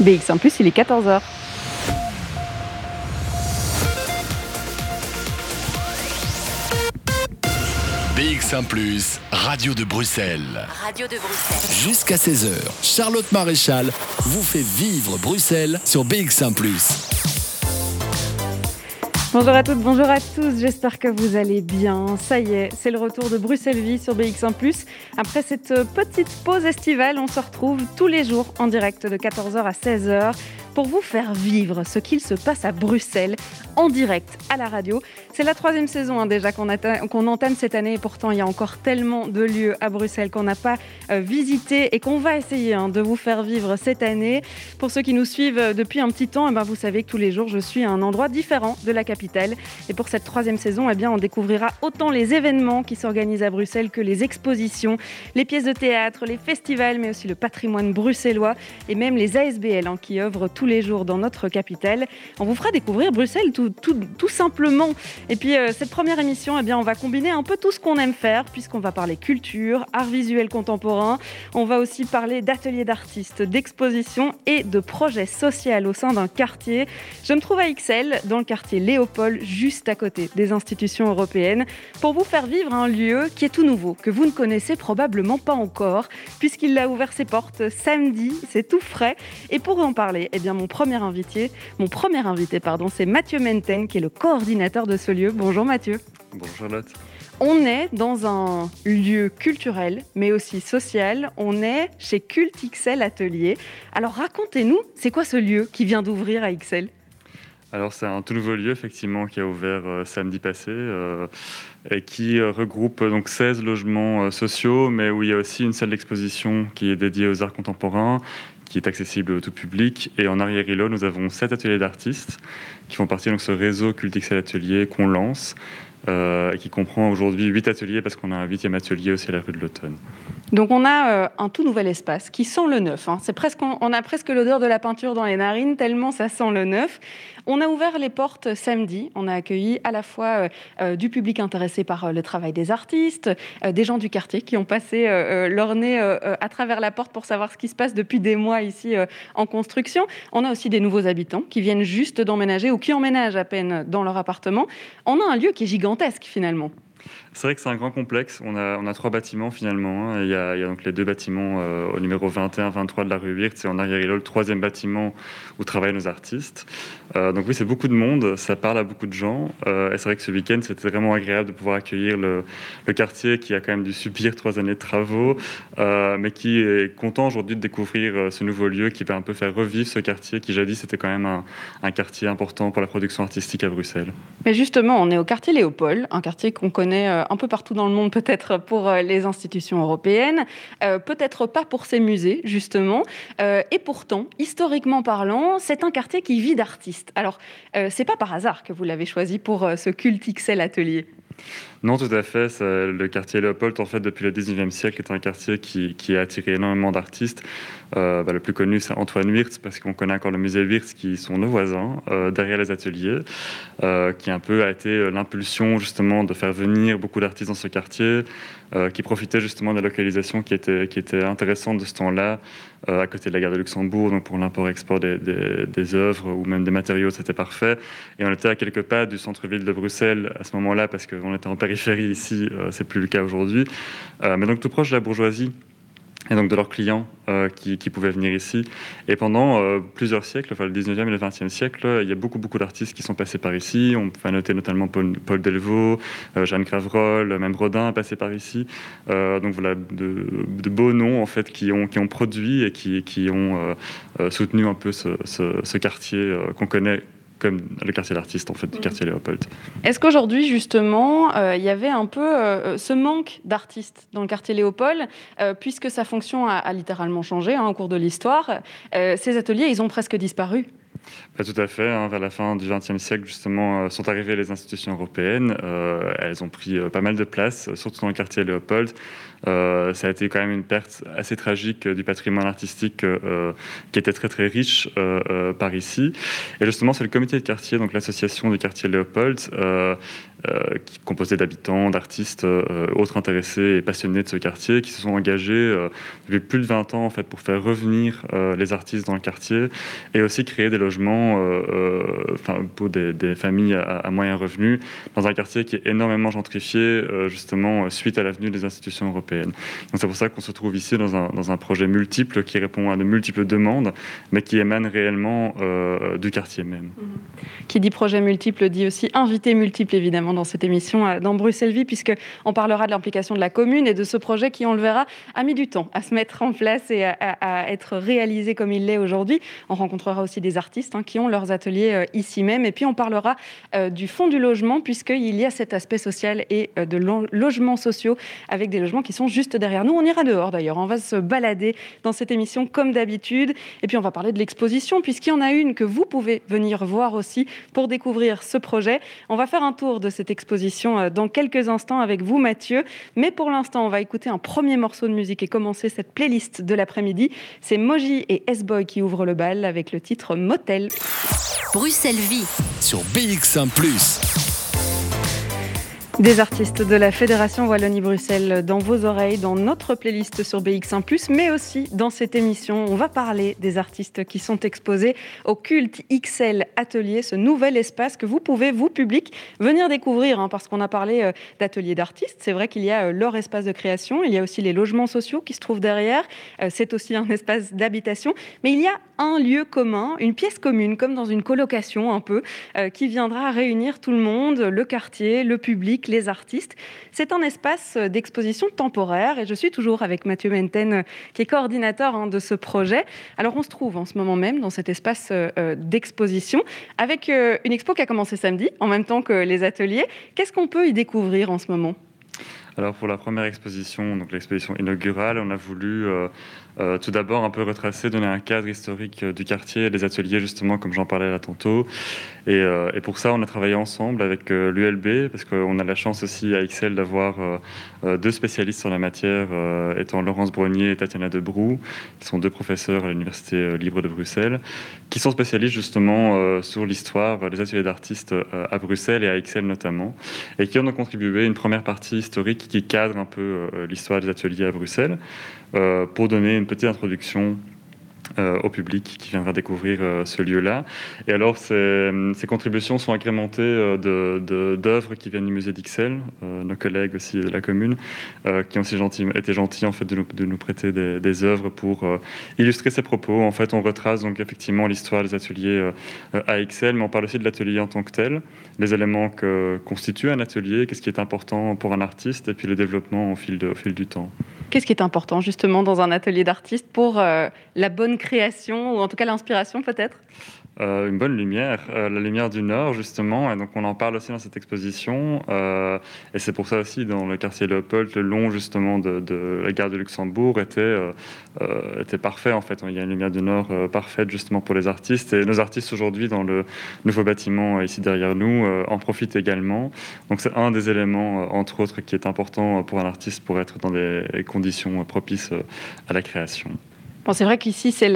BX1 Plus, il est 14h. BX1 ⁇ Radio de Bruxelles. Radio de Bruxelles. Jusqu'à 16h, Charlotte Maréchal vous fait vivre Bruxelles sur BX1 ⁇ Bonjour à toutes, bonjour à tous, j'espère que vous allez bien. Ça y est, c'est le retour de Bruxelles Vie sur BX1 ⁇ Après cette petite pause estivale, on se retrouve tous les jours en direct de 14h à 16h pour vous faire vivre ce qu'il se passe à Bruxelles en direct à la radio. C'est la troisième saison hein, déjà qu'on entame cette année et pourtant il y a encore tellement de lieux à Bruxelles qu'on n'a pas euh, visité et qu'on va essayer hein, de vous faire vivre cette année. Pour ceux qui nous suivent euh, depuis un petit temps, eh ben, vous savez que tous les jours je suis à un endroit différent de la capitale. Et pour cette troisième saison, eh bien, on découvrira autant les événements qui s'organisent à Bruxelles que les expositions, les pièces de théâtre, les festivals, mais aussi le patrimoine bruxellois et même les ASBL hein, qui œuvrent tous les jours dans notre capitale. On vous fera découvrir Bruxelles tout, tout, simplement. Et puis euh, cette première émission, eh bien, on va combiner un peu tout ce qu'on aime faire, puisqu'on va parler culture, art visuel contemporain. On va aussi parler d'ateliers d'artistes, d'expositions et de projets sociaux au sein d'un quartier. Je me trouve à XL, dans le quartier Léopold, juste à côté des institutions européennes, pour vous faire vivre un lieu qui est tout nouveau, que vous ne connaissez probablement pas encore, puisqu'il a ouvert ses portes samedi, c'est tout frais. Et pour en parler, eh bien, mon premier invité, mon premier invité pardon, c'est Mathieu Menten, qui est le coordinateur de ce lieu. Bonjour Mathieu. Bonjour Charlotte. On est dans un lieu culturel, mais aussi social. On est chez Cult XL Atelier. Alors racontez-nous, c'est quoi ce lieu qui vient d'ouvrir à XL alors c'est un tout nouveau lieu effectivement qui a ouvert euh, samedi passé euh, et qui euh, regroupe donc 16 logements sociaux, mais où il y a aussi une salle d'exposition qui est dédiée aux arts contemporains, qui est accessible au tout public. Et en arrière-îlot, nous avons sept ateliers d'artistes qui font partie de ce réseau Cultixel Atelier qu'on lance. Euh, et qui comprend aujourd'hui huit ateliers parce qu'on a un huitième atelier aussi à la rue de l'Automne. Donc on a euh, un tout nouvel espace qui sent le neuf. Hein. C'est presque, on a presque l'odeur de la peinture dans les narines tellement ça sent le neuf. On a ouvert les portes samedi. On a accueilli à la fois euh, euh, du public intéressé par le travail des artistes, des gens du quartier qui ont passé leur nez à travers la porte pour savoir ce qui se passe depuis des mois ici en construction. On a aussi des nouveaux habitants qui viennent juste d'emménager ou qui emménagent à peine dans leur appartement. On a un lieu qui est gigantesque finalement. C'est vrai que c'est un grand complexe. On a, trois bâtiments finalement. Hein. Il, y a, donc les deux bâtiments euh, au numéro 21-23 de la rue Wirtz et en arrière, le troisième bâtiment où travaillent nos artistes. Euh, donc oui, c'est beaucoup de monde, ça parle à beaucoup de gens. Euh, et c'est vrai que ce week-end, c'était vraiment agréable de pouvoir accueillir le, le, quartier qui a quand même dû subir trois années de travaux, mais qui est content aujourd'hui de découvrir ce nouveau lieu qui va un peu faire revivre ce quartier qui jadis était quand même un, un quartier important pour la production artistique à Bruxelles. Mais justement, on est au quartier Léopold, un quartier qu'on connaît euh, un peu partout dans le monde, peut-être pour euh, les institutions européennes, euh, peut-être pas pour ces musées, justement. et pourtant, historiquement parlant, c'est un quartier qui vit d'artistes. Alors, c'est pas par hasard que vous l'avez choisi pour ce culte XL atelier. Non, tout à fait. Le quartier Léopold, en fait, depuis le 19e siècle, est un quartier qui, a attiré énormément d'artistes. Euh, bah, le plus connu, c'est Antoine Wirtz, parce qu'on connaît encore le musée Wirtz, qui sont nos voisins, euh, derrière les ateliers, euh, qui un peu a été l'impulsion, justement, de faire venir beaucoup d'artistes dans ce quartier, qui profitait justement de la localisation qui était, qui était intéressante de ce temps-là, à côté de la gare de Luxembourg, donc pour l'import-export des, des, œuvres ou même des matériaux, c'était parfait. Et on était à quelques pas du centre-ville de Bruxelles à ce moment-là, parce qu'on était en périphérie ici, euh, c'est plus le cas aujourd'hui. Euh, mais donc tout proche de la bourgeoisie et donc de leurs clients euh, qui, pouvaient venir ici. Et pendant plusieurs siècles, enfin le 19e et le 20e siècle, il y a beaucoup, beaucoup d'artistes qui sont passés par ici. On peut noter notamment Paul, Delvaux, Jeanne Cravroll, même Rodin a passé par ici. donc voilà, de, beaux noms en fait qui ont, qui ont produit et qui, qui ont soutenu un peu ce quartier qu'on connaît comme le quartier d'artistes en fait, du mm. quartier Léopold. Est-ce qu'aujourd'hui justement euh, il y avait un peu euh, ce manque d'artistes dans le quartier Léopold, euh, puisque sa fonction a, littéralement changé hein, au cours de l'histoire Ces ateliers, ils ont presque disparu. Bah, tout à fait. Hein. vers la fin du XXe siècle, justement, sont arrivées les institutions européennes. elles ont pris pas mal de place, surtout dans le quartier Léopold. Euh, ça a été quand même une perte assez tragique du patrimoine artistique euh, qui était très très riche euh, par ici. Et justement, c'est le comité de quartier, donc l'association du quartier Léopold, qui est composée d'habitants, d'artistes, autres intéressés et passionnés de ce quartier, qui se sont engagés depuis plus de 20 ans en fait pour faire revenir les artistes dans le quartier et aussi créer des logements enfin, pour des, familles à, à, moyens revenus dans un quartier qui est énormément gentrifié justement suite à l'avenue des institutions européennes. Donc c'est pour ça qu'on se trouve ici dans un, projet multiple qui répond à de multiples demandes, mais qui émane réellement euh, du quartier même. Mhm. Qui dit projet multiple dit aussi invité multiple évidemment dans cette émission euh, dans Bruxelles Vie, puisqu'on parlera de l'implication de la commune et de ce projet qui, on le verra, a mis du temps à se mettre en place et à, être réalisé comme il l'est aujourd'hui. On rencontrera aussi des artistes hein, qui leurs ateliers euh, ici même. Et puis on parlera du fonds du logement, puisqu'il y a cet aspect social et de logements sociaux avec des logements qui sont juste derrière nous. On ira dehors d'ailleurs, on va se balader dans cette émission comme d'habitude. Et puis on va parler de l'exposition, puisqu'il y en a une que vous pouvez venir voir aussi pour découvrir ce projet. On va faire un tour de cette exposition euh, dans quelques instants avec vous, Mathieu. Mais pour l'instant, on va écouter un premier morceau de musique et commencer cette playlist de l'après-midi. C'est Moji et S-Boy qui ouvrent le bal avec le titre Motel. Bruxelles Vie. Sur BX1 ⁇ des artistes de la Fédération Wallonie-Bruxelles dans vos oreilles, dans notre playlist sur BX1+, mais aussi dans cette émission. On va parler des artistes qui sont exposés au Culte XL Atelier, ce nouvel espace que vous pouvez, vous, public, venir découvrir, hein, parce qu'on a parlé euh, d'ateliers d'artistes. C'est vrai qu'il y a euh, leur espace de création, il y a aussi les logements sociaux qui se trouvent derrière. Euh, c'est aussi un espace d'habitation, mais il y a un lieu commun, une pièce commune, comme dans une colocation un peu, qui viendra réunir tout le monde, le quartier, le public, les artistes. C'est un espace d'exposition temporaire et je suis toujours avec Mathieu Menten, qui est coordinateur hein, de ce projet. Alors on se trouve en ce moment même dans cet espace euh, d'exposition avec euh, une expo qui a commencé samedi, en même temps que les ateliers. Qu'est-ce qu'on peut y découvrir en ce moment? Alors pour la première exposition, donc l'exposition inaugurale, on a voulu euh, euh, tout d'abord, un peu retracer, donner un cadre historique euh, du quartier, des ateliers justement, comme j'en parlais là tantôt. Et, euh, pour ça, on a travaillé ensemble avec l'ULB, parce qu'on a la chance aussi à Excel d'avoir deux spécialistes sur la matière, étant Laurence Brognier et Tatiana Debrou, qui sont deux professeurs à l'Université libre de Bruxelles, qui sont spécialistes justement sur l'histoire des ateliers d'artistes à Bruxelles et à Excel notamment, et qui ont contribué une première partie historique qui cadre un peu l'histoire des ateliers à Bruxelles. Euh, pour donner une petite introduction euh, au public qui viendra découvrir euh, ce lieu-là. Et alors, ces, contributions sont agrémentées euh, d'œuvres qui viennent du musée d'Ixelles, nos collègues aussi de la commune, qui ont été gentils en fait, de, nous, prêter des, œuvres pour illustrer ces propos. En fait, on retrace donc effectivement l'histoire des ateliers à Ixelles, mais on parle aussi de l'atelier en tant que tel, les éléments que constitue un atelier, qu'est-ce qui est important pour un artiste, et puis le développement au fil, au fil du temps. Qu'est-ce qui est important justement dans un atelier d'artiste pour la bonne création, ou en tout cas l'inspiration peut-être euh, une bonne lumière, euh, la lumière du Nord justement, et donc on en parle aussi dans cette exposition, euh, et c'est pour ça aussi dans le quartier Léopold, le long justement de, la gare de Luxembourg était, était parfait en fait, il y a une lumière du Nord parfaite justement pour les artistes, et nos artistes aujourd'hui dans le nouveau bâtiment ici derrière nous en profitent également, donc c'est un des éléments entre autres qui est important pour un artiste pour être dans des conditions propices à la création c'est vrai qu'ici, c'est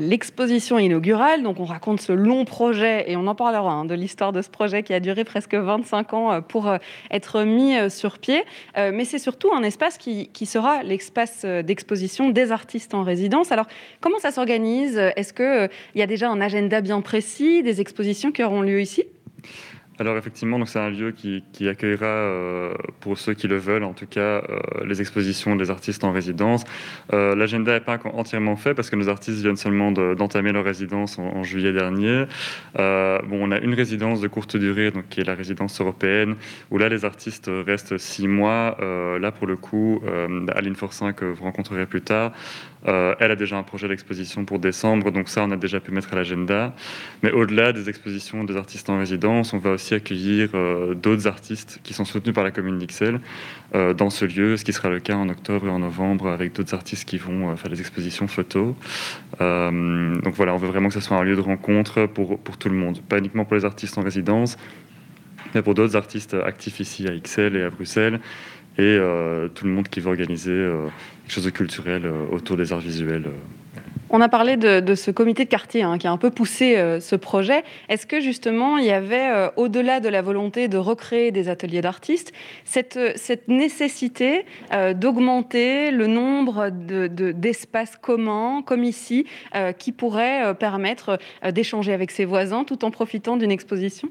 l'exposition inaugurale, donc on raconte ce long projet, et on en parlera hein, de l'histoire de ce projet qui a duré presque 25 ans euh, pour euh, être mis euh, sur pied. Mais c'est surtout un espace qui sera l'espace d'exposition des artistes en résidence. Alors, comment ça s'organise? Est-ce qu'il y a déjà un agenda bien précis des expositions qui auront lieu ici? Alors effectivement, donc c'est un lieu qui, accueillera, euh, pour ceux qui le veulent en tout cas, euh, les expositions des artistes en résidence. Euh, l'agenda n'est pas entièrement fait parce que nos artistes viennent seulement d'entamer leur résidence en, juillet dernier. bon, on a une résidence de courte durée, donc qui est la résidence européenne, où là les artistes restent six mois. là pour le coup, Aline Forcin que vous rencontrerez plus tard, elle a déjà un projet d'exposition pour décembre, donc ça, on a déjà pu mettre à l'agenda. Mais au-delà des expositions des artistes en résidence, on va aussi accueillir d'autres artistes qui sont soutenus par la commune d'Ixelles dans ce lieu, ce qui sera le cas en octobre et en novembre avec d'autres artistes qui vont faire des expositions photos. donc voilà, on veut vraiment que ce soit un lieu de rencontre pour, pour tout le monde, pas uniquement pour les artistes en résidence, mais pour d'autres artistes actifs ici à Ixelles et à Bruxelles, et euh, tout le monde qui veut organiser euh, quelque chose de euh, autour des arts visuels. On a parlé de, ce comité de quartier hein, qui a un peu poussé ce projet. Est-ce que justement il y avait, au-delà de la volonté de recréer des ateliers d'artistes, cette, cette, nécessité d'augmenter le nombre d'espaces communs, comme ici, qui pourraient permettre d'échanger avec ses voisins tout en profitant d'une exposition?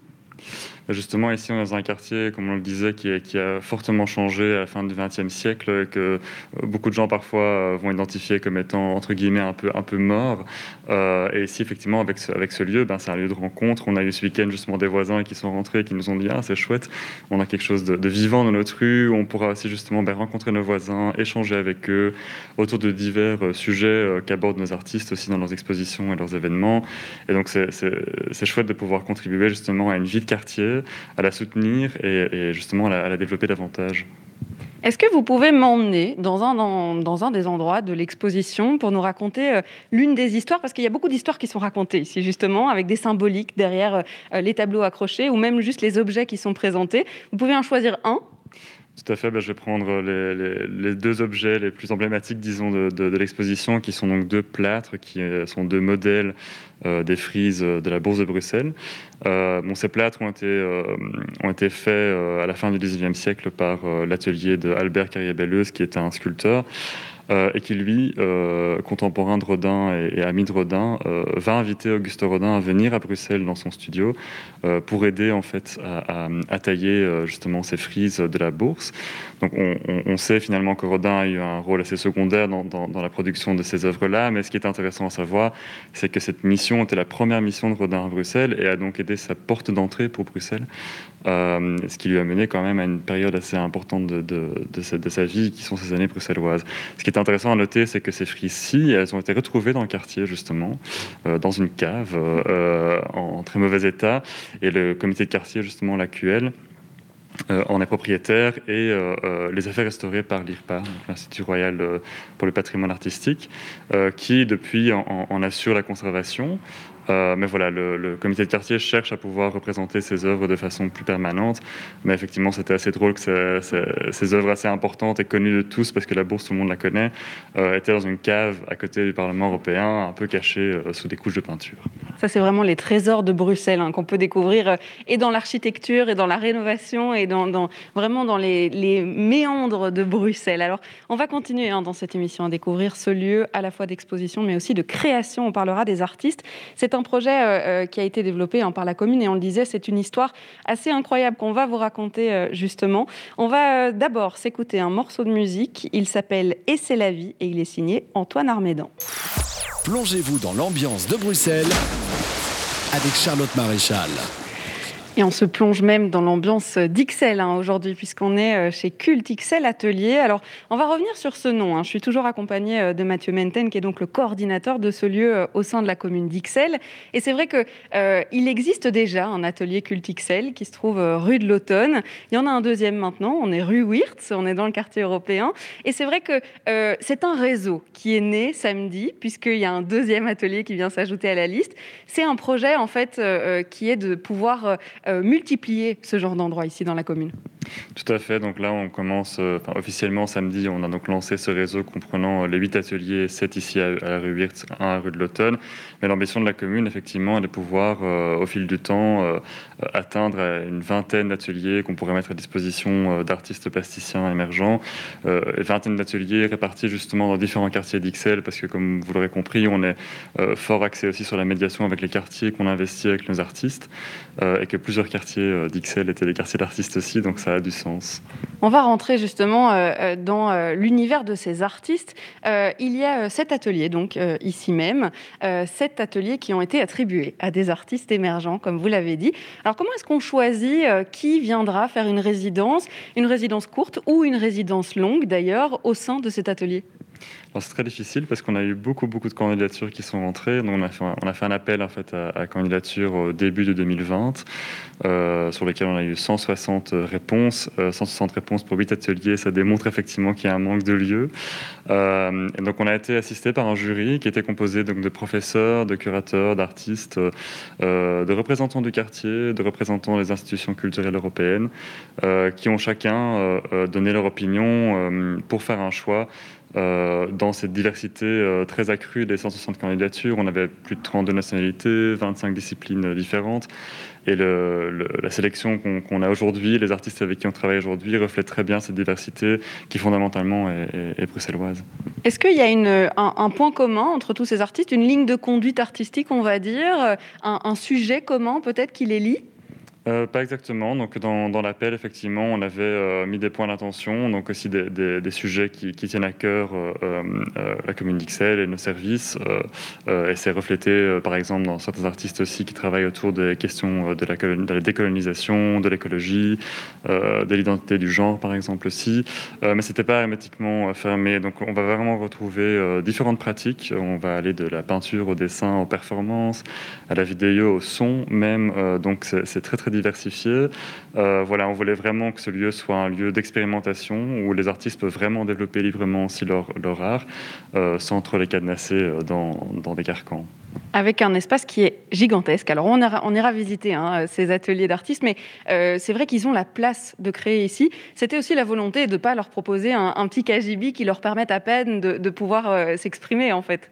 Justement, ici, on est dans un quartier, comme on le disait, qui, a fortement changé à la fin du XXe siècle, que euh, beaucoup de gens parfois euh, vont identifier comme étant, entre guillemets, un peu, un peu mort. Euh, et ici, effectivement, avec ce, avec ce lieu, ben, c'est un lieu de rencontre. On a eu ce week-end justement des voisins qui sont rentrés et qui nous ont dit Ah, c'est chouette, on a quelque chose de, vivant dans notre rue. On pourra aussi justement ben, rencontrer nos voisins, échanger avec eux autour de divers sujets qu'abordent nos artistes aussi dans leurs expositions et leurs événements. Et donc, c'est chouette de pouvoir contribuer justement à une vie de quartier à la soutenir et, justement à la, développer davantage. Est-ce que vous pouvez m'emmener dans un, des endroits de l'exposition pour nous raconter euh, l'une des histoires? Parce qu'il y a beaucoup d'histoires qui sont racontées ici, justement, avec des symboliques derrière euh, les tableaux accrochés ou même juste les objets qui sont présentés. Vous pouvez en choisir un tout à fait, ben, je vais prendre les, deux objets les plus emblématiques, disons, de, l'exposition, qui sont donc deux plâtres, qui euh, sont deux modèles euh, des frises de la Bourse de Bruxelles. Euh, bon, ces plâtres ont été, ont été faits à la fin du XIXe siècle par l'atelier de Albert Carrier-Belleuse, qui était un sculpteur. Euh, et qui lui, euh, contemporain de Rodin et, ami de Rodin, euh, va inviter Auguste Rodin à venir à Bruxelles dans son studio pour aider en fait à, tailler justement ces frises de la bourse. Donc on, sait finalement que Rodin a eu un rôle assez secondaire dans, dans la production de ces œuvres-là, mais ce qui est intéressant à savoir, c'est que cette mission était la première mission de Rodin à Bruxelles et a donc été sa porte d'entrée pour Bruxelles. Euh, ce qui lui a mené quand même à une période assez importante de, sa, vie, qui sont ces années bruxelloises. Ce qui est intéressant à noter, c'est que ces frises-ci, elles ont été retrouvées dans le quartier, justement, euh, dans une cave, euh, en très mauvais état, et le comité de quartier, justement, l'AQL, en est propriétaire et les a fait restaurer par l'IRPA, l'Institut Royal pour le patrimoine artistique, qui depuis en, assure la conservation. Euh, mais voilà, le, comité de quartier cherche à pouvoir représenter ses œuvres de façon plus permanente. Mais effectivement, c'était assez drôle que ces œuvres assez importantes et connues de tous, parce que la bourse, tout le monde la connaît, euh, étaient dans une cave à côté du Parlement européen, un peu cachée euh, sous des couches de peinture. Ça, c'est vraiment les trésors de Bruxelles hein, qu'on peut découvrir et dans l'architecture, et dans la rénovation, et dans, vraiment dans les, méandres de Bruxelles. Alors, on va continuer hein, dans cette émission à découvrir ce lieu à la fois d'exposition, mais aussi de création. On parlera des artistes. C'est un projet euh, euh, qui a été développé hein, par la commune et on le disait, c'est une histoire assez incroyable qu'on va vous raconter euh, justement. On va d'abord s'écouter un morceau de musique. Il s'appelle Et c'est la vie et il est signé Antoine Armédan. Plongez-vous dans l'ambiance de Bruxelles avec Charlotte Maréchal. Et on se plonge même dans l'ambiance d'Ixelles hein, aujourd'hui, puisqu'on est euh, chez Culte XL Atelier. Alors, on va revenir sur ce nom. Hein. Je suis toujours accompagnée euh, de Mathieu Menten, qui est donc le coordinateur de ce lieu euh, au sein de la commune d'Ixelles. Et c'est vrai qu'il il existe déjà un atelier Culte XL qui se trouve rue de l'Automne. Il y en a un deuxième maintenant. On est rue Wirtz, on est dans le quartier européen. Et c'est vrai que c'est un réseau qui est né samedi, puisqu'il y a un deuxième atelier qui vient s'ajouter à la liste. C'est un projet, en fait, qui est de pouvoir euh, multiplier ce genre d'endroits ici dans la commune tout à fait. Donc là, on commence euh, officiellement samedi. On a donc lancé ce réseau comprenant euh, les huit ateliers, 7 ici à, la rue Wirtz, 1 à rue de l'Automne. Mais l'ambition de la commune, effectivement, est de pouvoir, euh, au fil du temps, atteindre une vingtaine d'ateliers qu'on pourrait mettre à disposition d'artistes plasticiens émergents. une vingtaine d'ateliers répartis justement dans différents quartiers d'Ixelles, parce que comme vous l'aurez compris, on est fort axé aussi sur la médiation avec les quartiers qu'on investit avec nos artistes, et que plusieurs quartiers d'Ixelles étaient des quartiers d'artistes aussi. Donc ça du sens. On va rentrer justement euh, euh, dans euh, l'univers de ces artistes. il y a sept ateliers, donc ici même, sept ateliers qui ont été attribués à des artistes émergents, comme vous l'avez dit. Alors comment est-ce qu'on choisit qui viendra faire une résidence, une résidence courte ou une résidence longue d'ailleurs, au sein de cet atelier? C'est très difficile parce qu'on a eu beaucoup, beaucoup de candidatures qui sont rentrées. Donc, on, a fait, un appel en fait, à, candidature au début de 2020, euh, sur lequel on a eu 160 réponses. 160 euh, réponses pour 8 ateliers, ça démontre effectivement qu'il y a un manque de lieux. Euh, donc, on a été assisté par un jury qui était composé donc, de professeurs, de curateurs, d'artistes, de représentants du quartier, de représentants des institutions culturelles européennes, qui ont chacun donné leur opinion pour faire un choix euh, dans cette diversité euh, très accrue des 160 candidatures, on avait plus de 32 nationalités, 25 disciplines différentes. Et la sélection qu'on a aujourd'hui, les artistes avec qui on travaille aujourd'hui, reflètent très bien cette diversité qui fondamentalement est, bruxelloise. Est-ce qu'il y a un, point commun entre tous ces artistes, une ligne de conduite artistique, on va dire, un, un sujet commun peut-être qui les lie? Euh, pas exactement. Donc, dans, l'appel, effectivement, on avait euh, mis des points d'attention, donc aussi des, sujets qui, tiennent à cœur euh, la commune d'Ixelles et nos services. et c'est reflété, par exemple, dans certains artistes aussi qui travaillent autour des questions de la, de la décolonisation, de l'écologie, de l'identité du genre, par exemple aussi. mais c'était pas hermétiquement fermé. Donc, on va vraiment retrouver différentes pratiques. On va aller de la peinture au dessin, aux performances, à la vidéo, au son, même. donc, c'est très très diversifié. Euh, voilà, on voulait vraiment que ce lieu soit un lieu d'expérimentation où les artistes peuvent vraiment développer librement aussi leur, leur art euh, sans trop les cadenasser euh, dans, dans des carcans avec un espace qui est gigantesque. Alors on, ira visiter hein, ces ateliers d'artistes, mais c'est vrai qu'ils ont la place de créer ici. C'était aussi la volonté de ne pas leur proposer un, petit KGB qui leur permette à peine de, pouvoir s'exprimer en fait.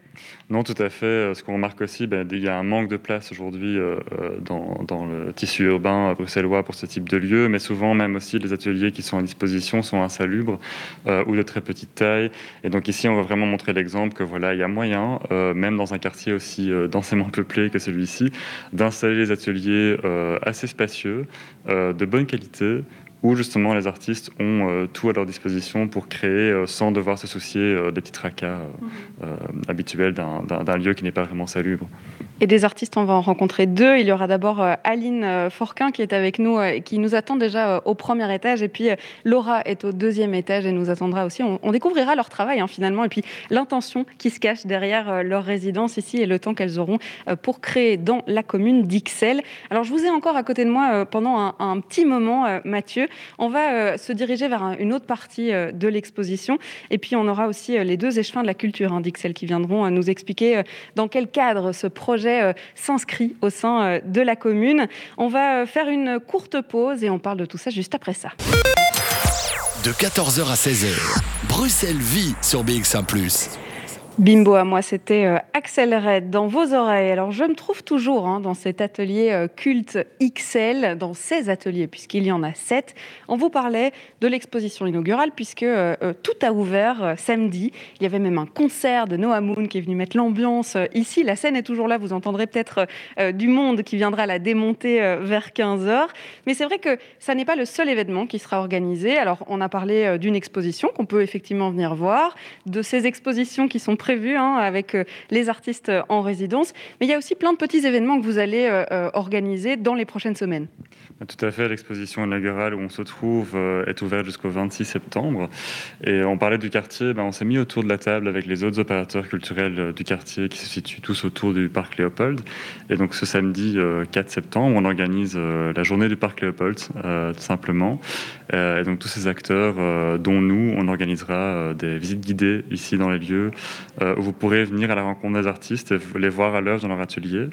Non, tout à fait. Euh, ce qu'on remarque aussi, ben, il y a un manque de place aujourd'hui euh, euh, dans, le tissu urbain bruxellois pour ce type de lieu, mais souvent même aussi les ateliers qui sont à disposition sont insalubres ou de très petite taille. Et donc ici, on va vraiment montrer l'exemple que voilà, il y a moyen, même dans un quartier aussi densément peuplé que celui-ci, d'installer des ateliers assez spacieux, de bonne qualité, où justement les artistes ont euh, tout à leur disposition pour créer euh, sans devoir se soucier euh, des petits tracas mhm. habituels d'un lieu qui n'est pas vraiment salubre. Et des artistes, on va en rencontrer deux. Il y aura d'abord Aline Forquin qui est avec nous et qui nous attend déjà au premier étage. Et puis Laura est au deuxième étage et nous attendra aussi. On, découvrira leur travail hein, finalement et puis l'intention qui se cache derrière leur résidence ici et le temps qu'elles auront pour créer dans la commune d'Ixelles. Alors je vous ai encore à côté de moi pendant un, un petit moment, Mathieu. On va euh, se diriger vers une autre partie euh, de l'exposition. Et puis, on aura aussi euh, les deux échevins de la culture, hein, qui viendront nous expliquer dans quel cadre ce projet s'inscrit au sein de la commune. On va faire une courte pause et on parle de tout ça juste après ça. De 14h à 16h, Bruxelles vit sur BX1 ⁇ Bimbo à moi, c'était euh, Axel Red dans vos oreilles. Alors je me trouve toujours hein, dans cet atelier euh, culte XL, dans ces ateliers, puisqu'il y en a sept. On vous parlait de l'exposition inaugurale, puisque euh, tout a ouvert samedi. Il y avait même un concert de Noah Moon qui est venu mettre l'ambiance ici. La scène est toujours là, vous entendrez peut-être du monde qui viendra la démonter vers 15h. Mais c'est vrai que ça n'est pas le seul événement qui sera organisé. Alors on a parlé d'une exposition qu'on peut effectivement venir voir, de ces expositions qui sont prévu hein, avec euh, les artistes en résidence. Mais il y a aussi plein de petits événements que vous allez euh, euh, organiser dans les prochaines semaines. Tout à fait, l'exposition inaugurale où on se trouve est ouverte jusqu'au 26 septembre. Et on parlait du quartier, ben on s'est mis autour de la table avec les autres opérateurs culturels du quartier qui se situent tous autour du parc Léopold. Et donc ce samedi 4 septembre, on organise la journée du parc Léopold, tout simplement. Et donc tous ces acteurs, dont nous, on organisera des visites guidées ici dans les lieux, euh, où vous pourrez venir à la rencontre des artistes et les voir à l'œuvre dans leur atelier.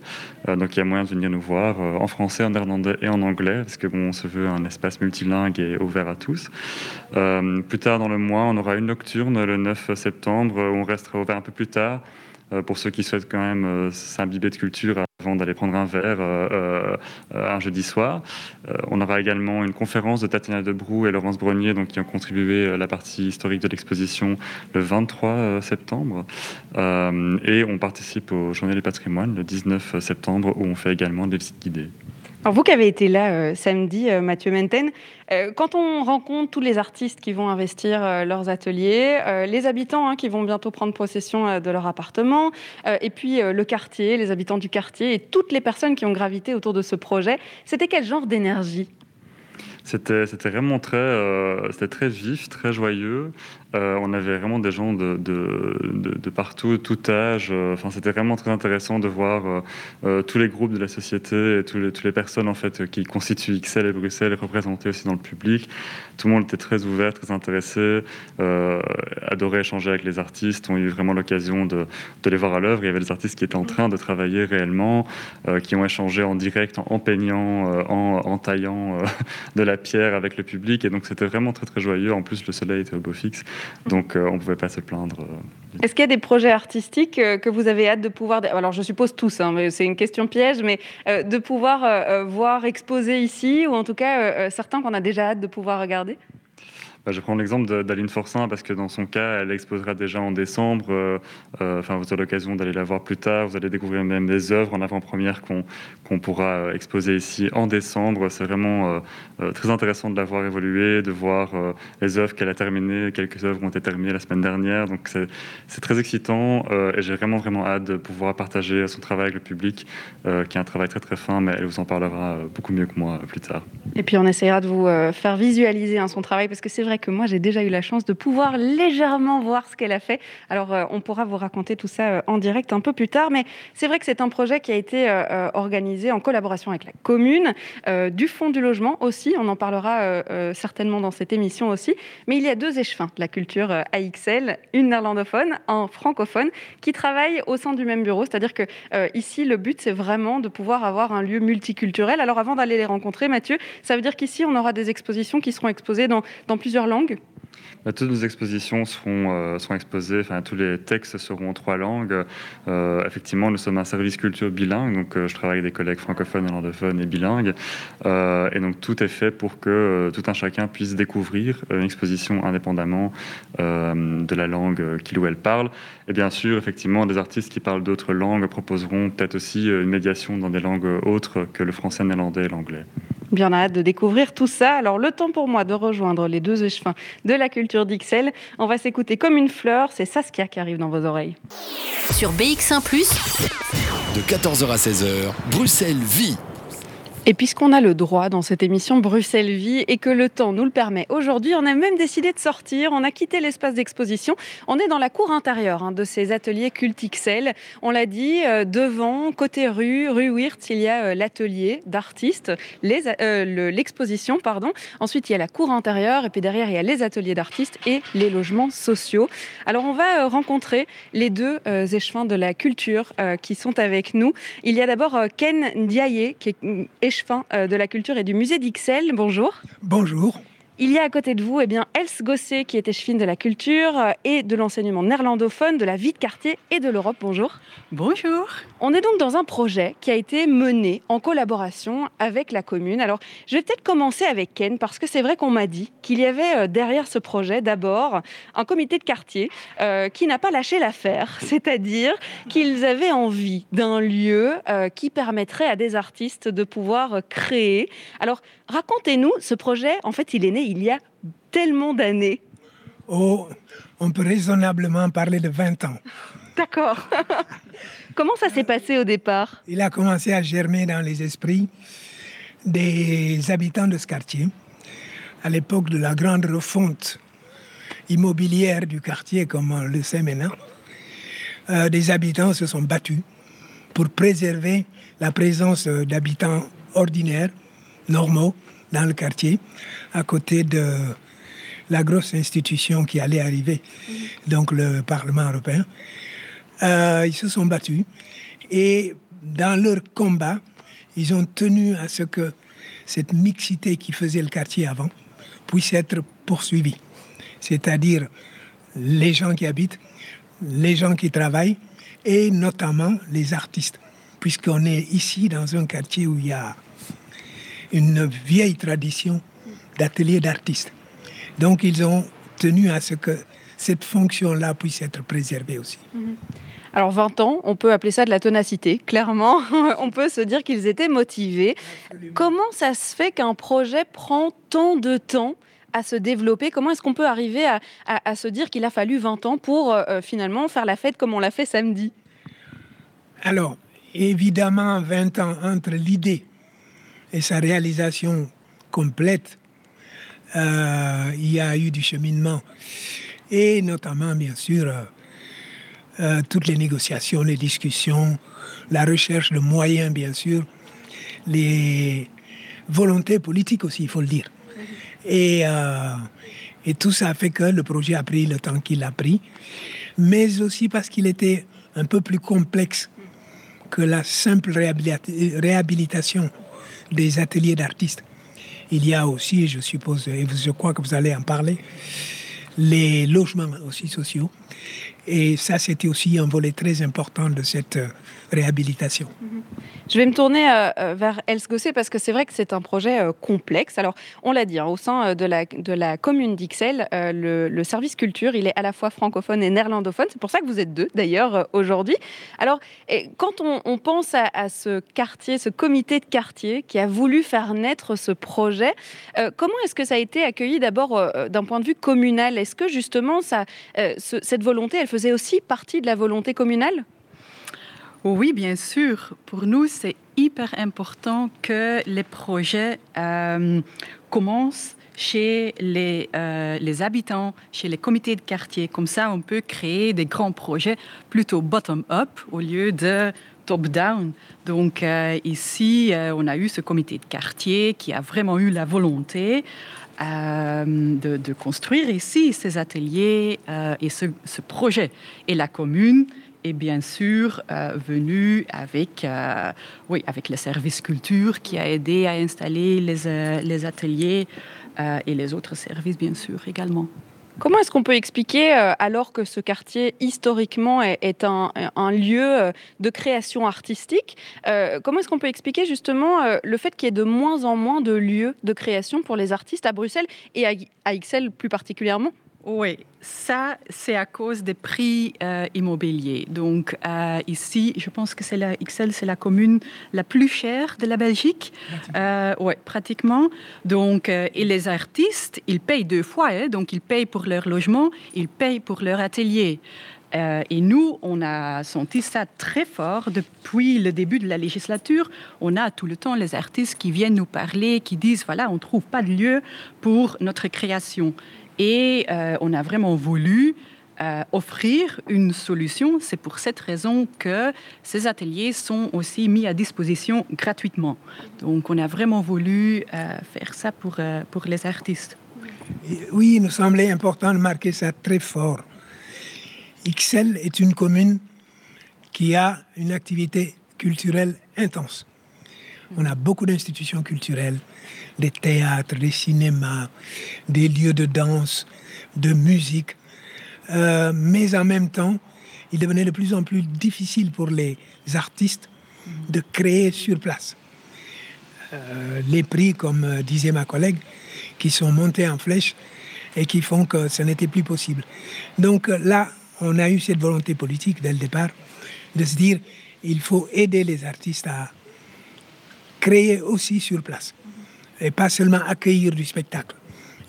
Euh, donc il y a moyen de venir nous voir euh, en français, en néerlandais et en anglais, parce que bon, on se veut un espace multilingue et ouvert à tous. plus tard dans le mois, on aura une nocturne le 9 septembre, où on restera ouvert un peu plus tard pour ceux qui souhaitent quand même s'imbiber de culture avant d'aller prendre un verre euh, euh, un jeudi soir. Euh, on aura également une conférence de Tatiana Debrou et Laurence Brognier donc, qui ont contribué à la partie historique de l'exposition le 23 septembre. et on participe aux Journées du patrimoine le 19 septembre où on fait également des visites guidées. Vous qui avez été là euh, samedi, euh, Mathieu Menten, euh, quand on rencontre tous les artistes qui vont investir leurs ateliers, les habitants hein, qui vont bientôt prendre possession de leur appartement, et puis le quartier, les habitants du quartier et toutes les personnes qui ont gravité autour de ce projet, c'était quel genre d'énergie? C'était vraiment très, euh, très vif, très joyeux. Euh, on avait vraiment des gens de, de, partout, tout âge. Enfin, c'était vraiment très intéressant de voir tous les groupes de la société et tous les, toutes les personnes en fait qui constituent XL et Bruxelles représentées aussi dans le public. Tout le monde était très ouvert, très intéressé, adorait échanger avec les artistes. On a eu vraiment l'occasion de, les voir à l'œuvre. Il y avait des artistes qui étaient en train de travailler réellement, qui ont échangé en direct, en, peignant, en, en, taillant de la pierre avec le public. Et donc, c'était vraiment très, très joyeux. En plus, le soleil était au beau fixe. Donc, euh, on pouvait pas se plaindre. Euh. Est-ce qu'il y a des projets artistiques euh, que vous avez hâte de pouvoir. Alors, je suppose tous, hein, mais c'est une question piège, mais de pouvoir voir exposer ici, ou en tout cas, certains qu'on a déjà hâte de pouvoir regarder? Je prends l'exemple d'Aline Forcin parce que dans son cas, elle exposera déjà en décembre. Euh, euh, enfin, vous aurez l'occasion d'aller la voir plus tard. Vous allez découvrir même des œuvres en avant-première qu'on pourra euh, exposer ici en décembre. C'est vraiment très intéressant de la voir évoluer, de voir les œuvres qu'elle a terminées. Quelques œuvres ont été terminées la semaine dernière. Donc c'est très excitant et j'ai vraiment vraiment hâte de pouvoir partager son travail avec le public, qui est un travail très très fin, mais elle vous en parlera beaucoup mieux que moi plus tard. Et puis on essaiera de vous faire visualiser hein, son travail parce que c'est vrai que moi, j'ai déjà eu la chance de pouvoir légèrement voir ce qu'elle a fait. Alors, euh, on pourra vous raconter tout ça euh, en direct un peu plus tard. Mais c'est vrai que c'est un projet qui a été euh, organisé en collaboration avec la commune, du Fonds du logement aussi. On en parlera certainement dans cette émission aussi. Mais il y a deux échevins de la culture AXL, une néerlandophone, un francophone, qui travaillent au sein du même bureau. C'est-à-dire que ici, le but, c'est vraiment de pouvoir avoir un lieu multiculturel. Alors, avant d'aller les rencontrer, Mathieu, ça veut dire qu'ici, on aura des expositions qui seront exposées dans, dans plusieurs langues bah, toutes nos expositions seront, euh, seront exposées, enfin tous les textes seront en trois langues. Euh, effectivement, nous sommes un service culture bilingue, donc euh, je travaille avec des collègues francophones, néerlandophones et bilingues. et donc tout est fait pour que tout un chacun puisse découvrir une exposition indépendamment de la langue qu'il ou elle parle. Et bien sûr, effectivement, des artistes qui parlent d'autres langues proposeront peut-être aussi une médiation dans des langues autres que le français, néerlandais et l'anglais. Bien hâte de découvrir tout ça. Alors, le temps pour moi de rejoindre les deux échevins de la culture d'Ixelles. On va s'écouter comme une fleur. C'est Saskia qui arrive dans vos oreilles. Sur BX1 ⁇ de 14h à 16h, Bruxelles vit et puisqu'on a le droit dans cette émission Bruxelles Vie et que le temps nous le permet aujourd'hui, on a même décidé de sortir. On a quitté l'espace d'exposition. On est dans la cour intérieure hein, de ces ateliers Cultixel. On l'a dit, euh, devant, côté rue, rue Wirtz, il y a euh, l'atelier d'artistes, euh, l'exposition, pardon. Ensuite, il y a la cour intérieure et puis derrière, il y a les ateliers d'artistes et les logements sociaux. Alors, on va rencontrer les deux échevins de la culture qui sont avec nous. Il y a d'abord Ken Ndiaye, qui est euh, de la culture et du musée d'Ixelles. Bonjour. Bonjour. Il y a à côté de vous eh bien, Els Gosset, qui est échevine de la culture euh, et de l'enseignement néerlandophone, de la vie de quartier et de l'Europe. Bonjour. Bonjour. On est donc dans un projet qui a été mené en collaboration avec la commune. Alors, je vais peut-être commencer avec Ken, parce que c'est vrai qu'on m'a dit qu'il y avait euh, derrière ce projet d'abord un comité de quartier euh, qui n'a pas lâché l'affaire, c'est-à-dire qu'ils avaient envie d'un lieu qui permettrait à des artistes de pouvoir créer. Alors, racontez-nous, ce projet, en fait, il est né il y a tellement d'années Oh, on peut raisonnablement parler de 20 ans. D'accord. Comment ça s'est passé au départ? Il a commencé à germer dans les esprits des habitants de ce quartier. À l'époque de la grande refonte immobilière du quartier, comme on le sait maintenant, euh, des habitants se sont battus pour préserver la présence d'habitants ordinaires, normaux, dans le quartier, à côté de la grosse institution qui allait arriver, donc le Parlement européen. Euh, ils se sont battus et dans leur combat, ils ont tenu à ce que cette mixité qui faisait le quartier avant puisse être poursuivie. C'est-à-dire les gens qui habitent, les gens qui travaillent et notamment les artistes. Puisqu'on est ici dans un quartier où il y a une vieille tradition d'atelier d'artistes. Donc ils ont tenu à ce que cette fonction-là puisse être préservée aussi. Mhm. Alors 20 ans, on peut appeler ça de la ténacité, clairement. on peut se dire qu'ils étaient motivés. Comment ça se fait qu'un projet prend tant de temps à se développer? Comment est-ce qu'on peut arriver à, se dire qu'il a fallu 20 ans pour euh, euh, finalement faire la fête comme on l'a fait samedi? Alors, évidemment, 20 ans entre l'idée et sa réalisation complète euh, il y a eu du cheminement et notamment, bien sûr, euh, euh, toutes les négociations, les discussions, la recherche de moyens, bien sûr, les volontés politiques aussi, il faut le dire. Et, et tout ça fait que le projet a pris le temps qu'il a pris, mais aussi parce qu'il était un peu plus complexe que la simple réhabilitation des ateliers d'artistes. Il y a aussi, je suppose, et je crois que vous allez en parler, les logements aussi sociaux. Et ça, c'était aussi un volet très important de cette euh, réhabilitation. Je vais me tourner euh, euh, vers Els Gosset parce que c'est vrai que c'est un projet complexe. Alors, on l'a dit, hein, au sein de la, commune d'Ixelles, le, service culture, il est à la fois francophone et néerlandophone. C'est pour ça que vous êtes deux, d'ailleurs, aujourd'hui. Alors, quand on, pense à, ce quartier, ce comité de quartier qui a voulu faire naître ce projet, comment est-ce que ça a été accueilli d'abord d'un point de vue communal? Est-ce que justement, cette volonté, elle faisait aussi partie de la volonté communale? Oui, bien sûr. Pour nous, c'est hyper important que les projets euh, commencent chez les, euh, les, habitants, chez les comités de quartier. Comme ça, on peut créer des grands projets plutôt bottom-up au lieu de top-down. Donc euh, ici, on a eu ce comité de quartier qui a vraiment eu la volonté de, construire ici ces ateliers et ce, projet. Et la commune est bien sûr euh, venu avec, euh, oui, avec le service culture qui a aidé à installer les, euh, les ateliers et les autres services, bien sûr, également. Comment est-ce qu'on peut expliquer, alors que ce quartier historiquement est, un, un, lieu de création artistique, comment est-ce qu'on peut expliquer justement le fait qu'il y ait de moins en moins de lieux de création pour les artistes à Bruxelles et à, à Ixelles plus particulièrement? Oui, ça, c'est à cause des prix euh, immobiliers. Donc, euh, ici, je pense que c'est la XL, c'est la commune la plus chère de la Belgique. Euh, oui, pratiquement. Donc, et les artistes, ils payent deux fois. Hein. donc, ils payent pour leur logement, ils payent pour leur atelier. et nous, on a senti ça très fort depuis le début de la législature. On a tout le temps les artistes qui viennent nous parler, qui disent, voilà, on ne trouve pas de lieu pour notre création. Et euh, on a vraiment voulu euh, offrir une solution. C'est pour cette raison que ces ateliers sont aussi mis à disposition gratuitement. Donc on a vraiment voulu euh, faire ça pour, pour les artistes. Oui, il nous semblait important de marquer ça très fort. Ixelles est une commune qui a une activité culturelle intense. On a beaucoup d'institutions culturelles, des théâtres, des cinémas, des lieux de danse, de musique. Euh, mais en même temps, il devenait de plus en plus difficile pour les artistes de créer sur place. Euh, les prix, comme euh, disait ma collègue, qui sont montés en flèche et qui font que ce n'était plus possible. Donc là, on a eu cette volonté politique dès le départ de se dire il faut aider les artistes à créer aussi sur place et pas seulement accueillir du spectacle.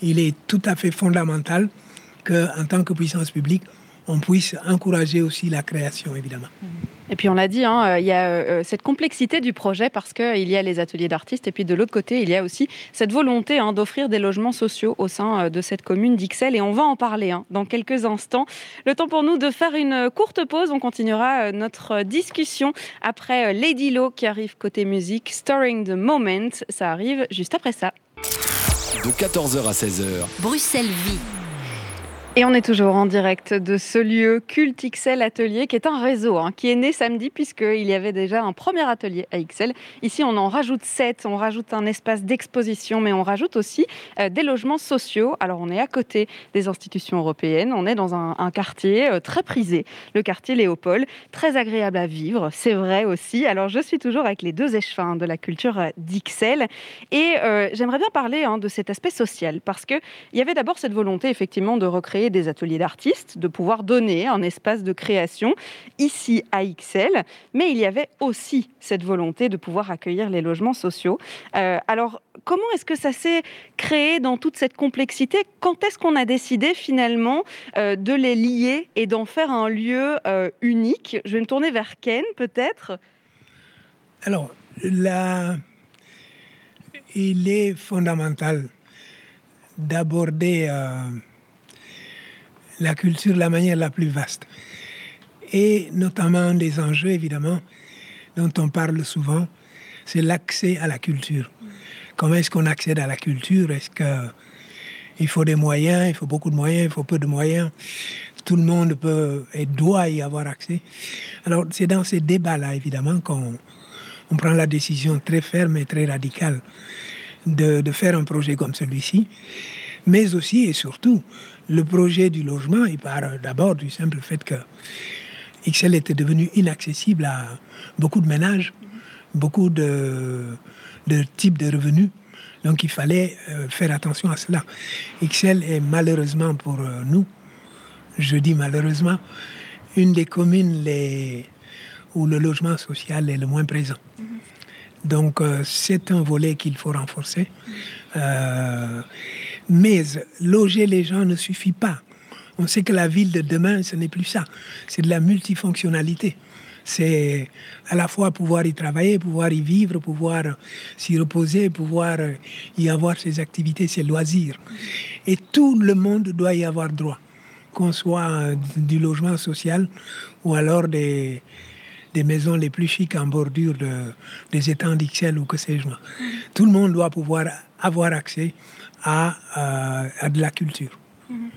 Il est tout à fait fondamental qu'en tant que puissance publique, on puisse encourager aussi la création, évidemment. Et puis on l'a dit, hein, il y a euh, cette complexité du projet parce qu'il y a les ateliers d'artistes et puis de l'autre côté, il y a aussi cette volonté hein, d'offrir des logements sociaux au sein euh, de cette commune d'Ixelles. Et on va en parler hein, dans quelques instants. Le temps pour nous de faire une courte pause. On continuera euh, notre discussion après Lady Low qui arrive côté musique, Storing the Moment. Ça arrive juste après ça. De 14h à 16h. Bruxelles vit. Et on est toujours en direct de ce lieu Culte XL Atelier, qui est un réseau hein, qui est né samedi, puisqu'il y avait déjà un premier atelier à XL. Ici, on en rajoute sept, on rajoute un espace d'exposition, mais on rajoute aussi euh, des logements sociaux. Alors, on est à côté des institutions européennes, on est dans un, quartier euh, très prisé, le quartier Léopold, très agréable à vivre, c'est vrai aussi. Alors, je suis toujours avec les deux échevins de la culture d'XL, et euh, j'aimerais bien parler hein, de cet aspect social, parce qu'il y avait d'abord cette volonté, effectivement, de recréer des ateliers d'artistes, de pouvoir donner un espace de création ici à XL, mais il y avait aussi cette volonté de pouvoir accueillir les logements sociaux. Euh, alors, comment est-ce que ça s'est créé dans toute cette complexité? Quand est-ce qu'on a décidé finalement euh, de les lier et d'en faire un lieu euh, unique? Je vais me tourner vers Ken peut-être. Alors, là, il est fondamental d'aborder la culture de la manière la plus vaste. Et notamment des enjeux, évidemment, dont on parle souvent, c'est l'accès à la culture. Comment est-ce qu'on accède à la culture? Est-ce qu'il faut des moyens? Il faut beaucoup de moyens Il faut peu de moyens Tout le monde peut et doit y avoir accès. Alors c'est dans ces débats-là, évidemment, qu'on on prend la décision très ferme et très radicale de faire un projet comme celui-ci. Mais aussi et surtout, le projet du logement, il part d'abord du simple fait que XL était devenu inaccessible à beaucoup de ménages, beaucoup de, de types de revenus. Donc il fallait euh, faire attention à cela. XL est malheureusement pour euh, nous, je dis malheureusement, une des communes les, où le logement social est le moins présent. Donc euh, c'est un volet qu'il faut renforcer. Mais loger les gens ne suffit pas. On sait que la ville de demain, ce n'est plus ça. C'est de la multifonctionnalité. C'est à la fois pouvoir y travailler, pouvoir y vivre, pouvoir s'y reposer, pouvoir y avoir ses activités, ses loisirs. Et tout le monde doit y avoir droit, qu'on soit du logement social ou alors des, des maisons les plus chics en bordure de, des étangs d'Ixelles ou que sais-je. Tout le monde doit pouvoir avoir accès à, euh, à de la culture. Mm-hmm.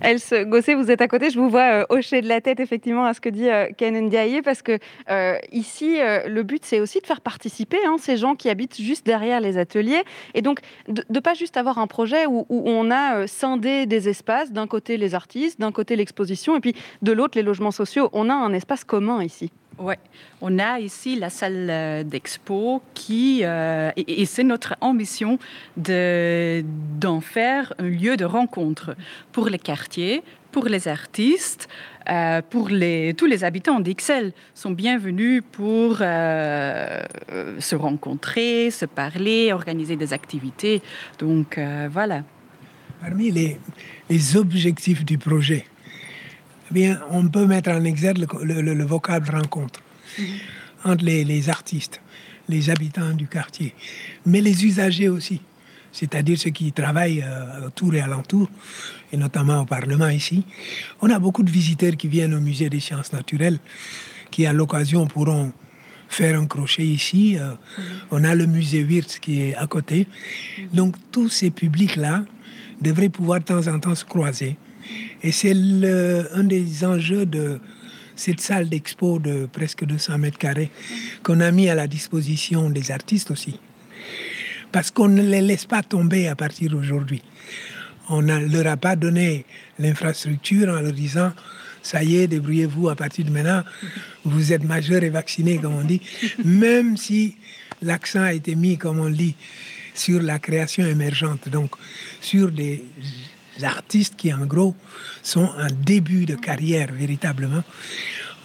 Else Gosset, vous êtes à côté, je vous vois euh, hocher de la tête effectivement à ce que dit euh, Ken Ndiaye, parce que euh, ici, le but c'est aussi de faire participer hein, ces gens qui habitent juste derrière les ateliers, et donc de ne pas juste avoir un projet où on a scindé des espaces, d'un côté les artistes, d'un côté l'exposition, et puis de l'autre les logements sociaux. On a un espace commun ici. On a ici la salle euh, d'expo qui, euh, et, c'est notre ambition d'en faire un lieu de rencontre pour les quartiers, pour les artistes, euh, pour les, tous les habitants d'Ixelles sont bienvenus pour se rencontrer, se parler, organiser des activités. Donc voilà. Parmi les, les objectifs du projet, eh on peut mettre en exergue le, vocable rencontre entre les, artistes, les habitants du quartier, mais les usagers aussi, c'est-à-dire ceux qui travaillent euh, autour et alentour, et notamment au Parlement ici. On a beaucoup de visiteurs qui viennent au musée des sciences naturelles, qui à l'occasion pourront faire un crochet ici. Euh, mhm. On a le musée Wirtz qui est à côté. Mhm. Donc tous ces publics-là devraient pouvoir de temps en temps se croiser et c'est un des enjeux de cette salle d'expo de presque 200 mètres carrés qu'on a mis à la disposition des artistes aussi. Parce qu'on ne les laisse pas tomber à partir d'aujourd'hui. On ne leur a pas donné l'infrastructure en leur disant ça y est, débrouillez-vous à partir de maintenant, vous êtes majeur et vacciné, comme on dit, même si l'accent a été mis, comme on dit, sur la création émergente, donc sur des artistes qui, en gros, sont un début de carrière véritablement.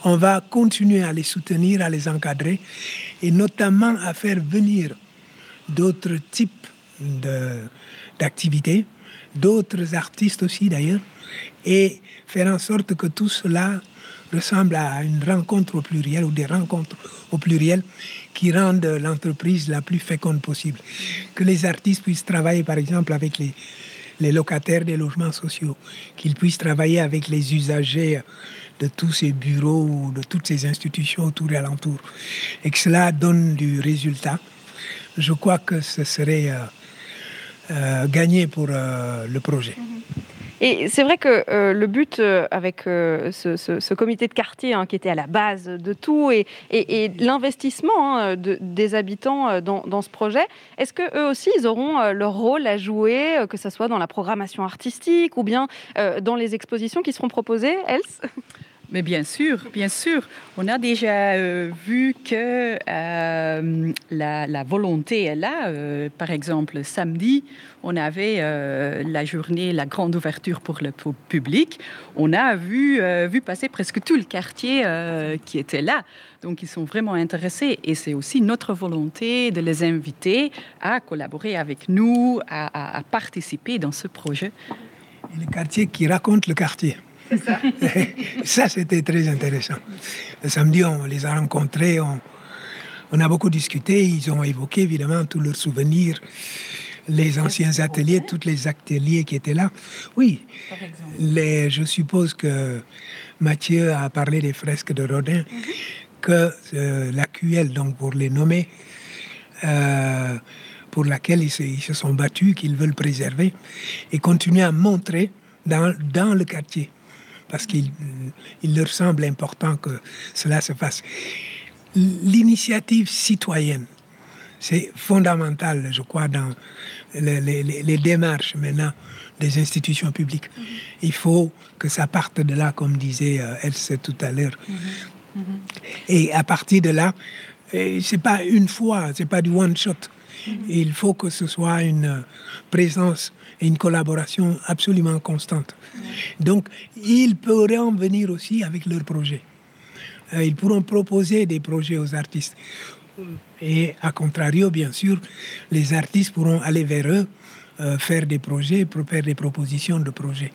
On va continuer à les soutenir, à les encadrer et notamment à faire venir d'autres types d'activités, d'autres artistes aussi d'ailleurs, et faire en sorte que tout cela ressemble à une rencontre au pluriel ou des rencontres au pluriel qui rendent l'entreprise la plus féconde possible. Que les artistes puissent travailler par exemple avec les, les locataires des logements sociaux, qu'ils puissent travailler avec les usagers de tous ces bureaux de toutes ces institutions autour et alentour, et que cela donne du résultat, je crois que ce serait euh, euh, gagné pour euh, le projet. Et c'est vrai que euh, le but euh, avec euh, ce, comité de quartier hein, qui était à la base de tout et, l'investissement hein, des habitants dans, ce projet, est-ce que eux aussi ils auront leur rôle à jouer, que ce soit dans la programmation artistique ou bien dans les expositions qui seront proposées, Else mais bien sûr, bien sûr. On a déjà euh, vu que euh, la, volonté est là. Euh, par exemple, samedi, on avait la journée, la grande ouverture pour le public. On a vu, vu passer presque tout le quartier qui était là. Donc, ils sont vraiment intéressés. Et c'est aussi notre volonté de les inviter à collaborer avec nous, à, à participer dans ce projet. Le quartier qui raconte le quartier. Ça, c'était très intéressant. Le samedi, on les a rencontrés, on, a beaucoup discuté, ils ont évoqué évidemment tous leurs souvenirs les anciens ateliers, tous les ateliers qui étaient là. Oui, les, je suppose que Mathieu a parlé des fresques de Rodin, mhm. que euh, la QL, donc pour les nommer, euh, pour laquelle ils se, sont battus, qu'ils veulent préserver, et continuer à montrer dans, dans le quartier, parce qu'il il leur semble important que cela se fasse. L'initiative citoyenne, c'est fondamental, je crois, dans les, les, démarches maintenant des institutions publiques. Mhm. Il faut que ça parte de là, comme disait euh, Else tout à l'heure. Mhm. Mhm. Et à partir de là, c'est pas une fois, c'est pas du one shot. Il faut que ce soit une présence et une collaboration absolument constante. Donc, ils pourraient en venir aussi avec leurs projets. Euh, ils pourront proposer des projets aux artistes. Et à contrario, bien sûr, les artistes pourront aller vers eux, euh, faire des projets, faire des propositions de projets.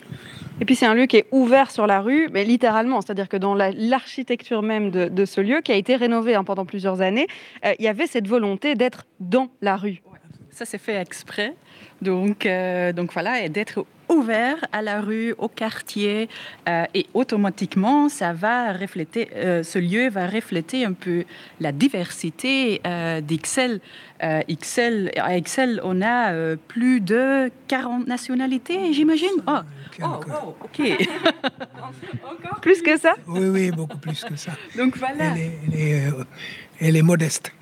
Et puis c'est un lieu qui est ouvert sur la rue, mais littéralement, c'est-à-dire que dans l'architecture même de, ce lieu, qui a été rénové hein, pendant plusieurs années, euh, il y avait cette volonté d'être dans la rue. Ça s'est fait exprès. Donc, euh, donc voilà, et d'être ouvert à la rue, au quartier, euh, et automatiquement, ça va refléter, euh, ce lieu va refléter un peu la diversité d'Ixelles. Excel, à Excel, on a plus de 40 nationalités, j'imagine? Oh, oh, oh, ok. Encore plus que ça? Oui, oui, beaucoup plus que ça. Donc voilà. Elle est, modeste.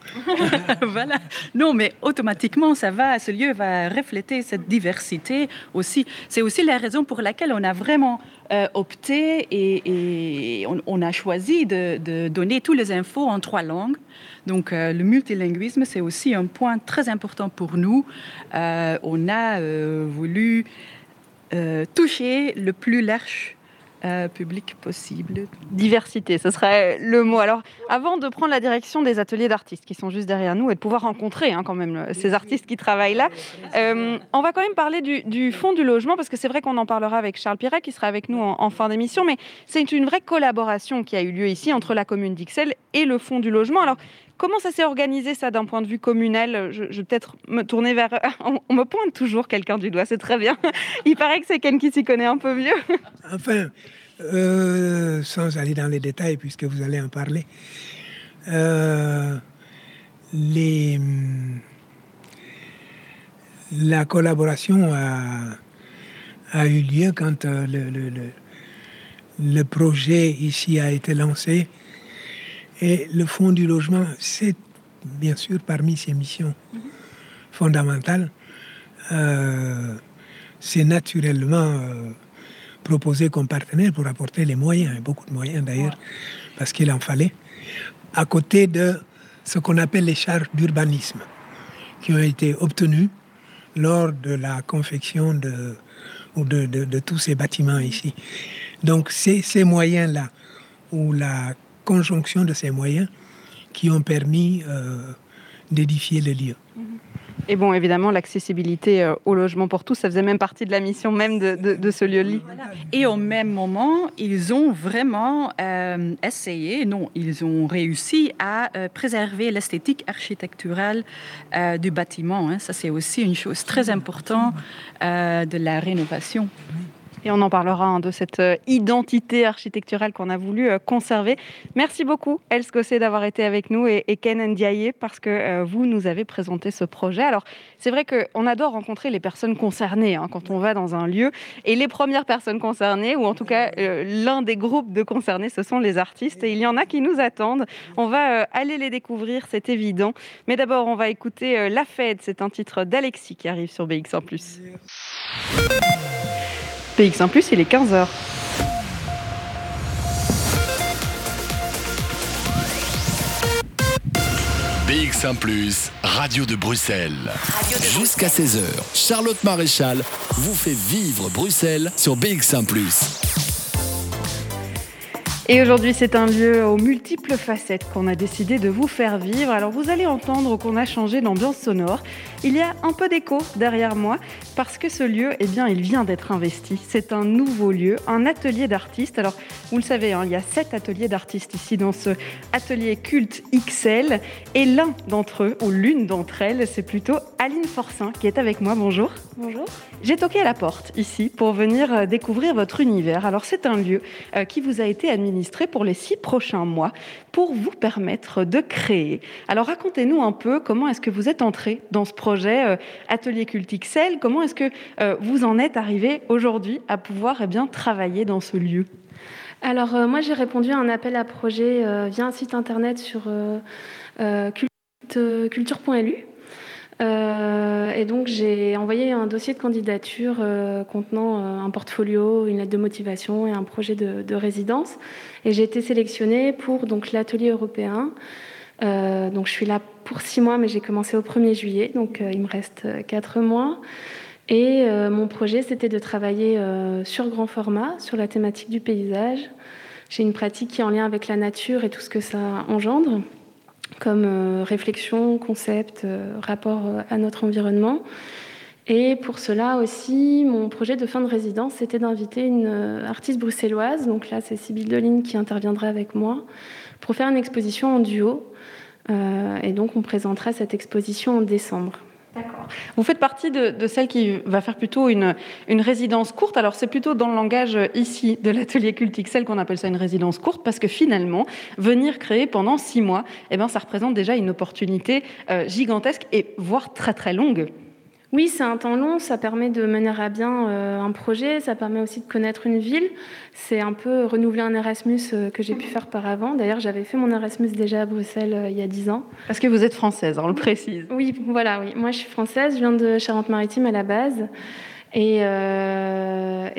voilà. Non, mais automatiquement, ça va, ce lieu va refléter cette diversité aussi. C'est aussi la raison pour laquelle on a vraiment euh, opté et, on, a choisi de, donner toutes les infos en trois langues. Donc, euh, le multilinguisme, c'est aussi un point très important pour nous. Euh, on a voulu toucher le plus large euh, public possible. Diversité, ce serait le mot. Alors, avant de prendre la direction des ateliers d'artistes qui sont juste derrière nous et de pouvoir rencontrer hein, quand même ces artistes qui travaillent là, euh, on va quand même parler du, du fond du logement parce que c'est vrai qu'on en parlera avec Charles Piret qui sera avec nous en, fin d'émission, mais c'est une vraie collaboration qui a eu lieu ici entre la commune d'Ixelles et le fond du logement. Alors, Comment ça s'est organisé ça d'un point de vue communal? Je, vais peut-être me tourner vers... On, me pointe toujours quelqu'un du doigt, c'est très bien. Il paraît que c'est Ken qui s'y connaît un peu mieux. Enfin, euh, sans aller dans les détails puisque vous allez en parler, euh, les, la collaboration a, eu lieu quand euh, le projet ici a été lancé et le Fonds du logement, c'est bien sûr parmi ses missions fondamentales. Euh, c'est naturellement euh, proposé comme partenaire pour apporter les moyens, et beaucoup de moyens d'ailleurs, parce qu'il en fallait, à côté de ce qu'on appelle les charges d'urbanisme, qui ont été obtenues lors de la confection de, de, de tous ces bâtiments ici. Donc ces moyens-là, où la conjonction de ces moyens qui ont permis euh, d'édifier le lieu. Et bon, évidemment, l'accessibilité euh, au logement pour tous, ça faisait même partie de la mission même de, ce lieu-lit. Et au même moment, ils ont vraiment euh, essayé, non, ils ont réussi à préserver l'esthétique architecturale du bâtiment. Hein. Ça, c'est aussi une chose très importante de la rénovation. Et on en parlera hein, de cette euh, identité architecturale qu'on a voulu euh, conserver. Merci beaucoup, Els Gosset, d'avoir été avec nous et, Ken Ndiaye, parce que euh, vous nous avez présenté ce projet. Alors, c'est vrai qu'on adore rencontrer les personnes concernées hein, quand on va dans un lieu. Et les premières personnes concernées, ou en tout cas l'un des groupes de concernés, ce sont les artistes. Et il y en a qui nous attendent. On va aller les découvrir, c'est évident. Mais d'abord, on va écouter La Fête. C'est un titre d'Alexis qui arrive sur BX1 ⁇ PX1 Plus, il est 15h. BX1 Plus, Radio de Bruxelles. Jusqu'à 16h, Charlotte Maréchal vous fait vivre Bruxelles sur BX1 Plus. Et aujourd'hui, c'est un lieu aux multiples facettes qu'on a décidé de vous faire vivre. Alors, vous allez entendre qu'on a changé d'ambiance sonore. Il y a un peu d'écho derrière moi parce que ce lieu, eh bien, il vient d'être investi. C'est un nouveau lieu, un atelier d'artistes. Alors, vous le savez, hein, il y a sept ateliers d'artistes ici dans ce atelier culte XL. Et l'un d'entre eux, ou l'une d'entre elles, c'est plutôt Aline Forcin qui est avec moi. Bonjour. Bonjour. J'ai toqué à la porte ici pour venir euh, découvrir votre univers. Alors, c'est un lieu euh, qui vous a été administré pour les six prochains mois pour vous permettre de créer. Alors racontez-nous un peu comment est-ce que vous êtes entré dans ce projet euh, Atelier Cultixel, comment est-ce que euh, vous en êtes arrivé aujourd'hui à pouvoir eh bien, travailler dans ce lieu? Alors euh, moi j'ai répondu à un appel à projet via un site internet sur culture.lu euh, et donc j'ai envoyé un dossier de candidature euh, contenant euh, un portfolio, une lettre de motivation et un projet de, résidence. Et j'ai été sélectionnée pour donc l'atelier européen. donc je suis là pour six mois, mais j'ai commencé au 1er juillet, donc il me reste quatre mois. Et mon projet, c'était de travailler sur grand format, sur la thématique du paysage. J'ai une pratique qui est en lien avec la nature et tout ce que ça engendre comme euh, réflexion, concept, euh, rapport euh, à notre environnement. Et pour cela aussi, mon projet de fin de résidence, c'était d'inviter une artiste bruxelloise, donc là c'est Sybille Deline qui interviendra avec moi, pour faire une exposition en duo. et donc on présentera cette exposition en décembre. Vous faites partie de, celle qui va faire plutôt une, une résidence courte. Alors, c'est plutôt dans le langage euh, ici de l'atelier cultique, celle qu'on appelle ça une résidence courte, parce que finalement, venir créer pendant six mois, eh ben, ça représente déjà une opportunité euh, gigantesque et voire très très longue. Oui, c'est un temps long, ça permet de mener à bien euh, un projet, ça permet aussi de connaître une ville. C'est un peu renouveler un Erasmus euh, que j'ai pu faire par avant. D'ailleurs, j'avais fait mon Erasmus déjà à Bruxelles euh, il y a dix ans. Parce que vous êtes française, on le précise. Oui, voilà, oui. Moi, je suis française, je viens de Charente-Maritime à la base. Et,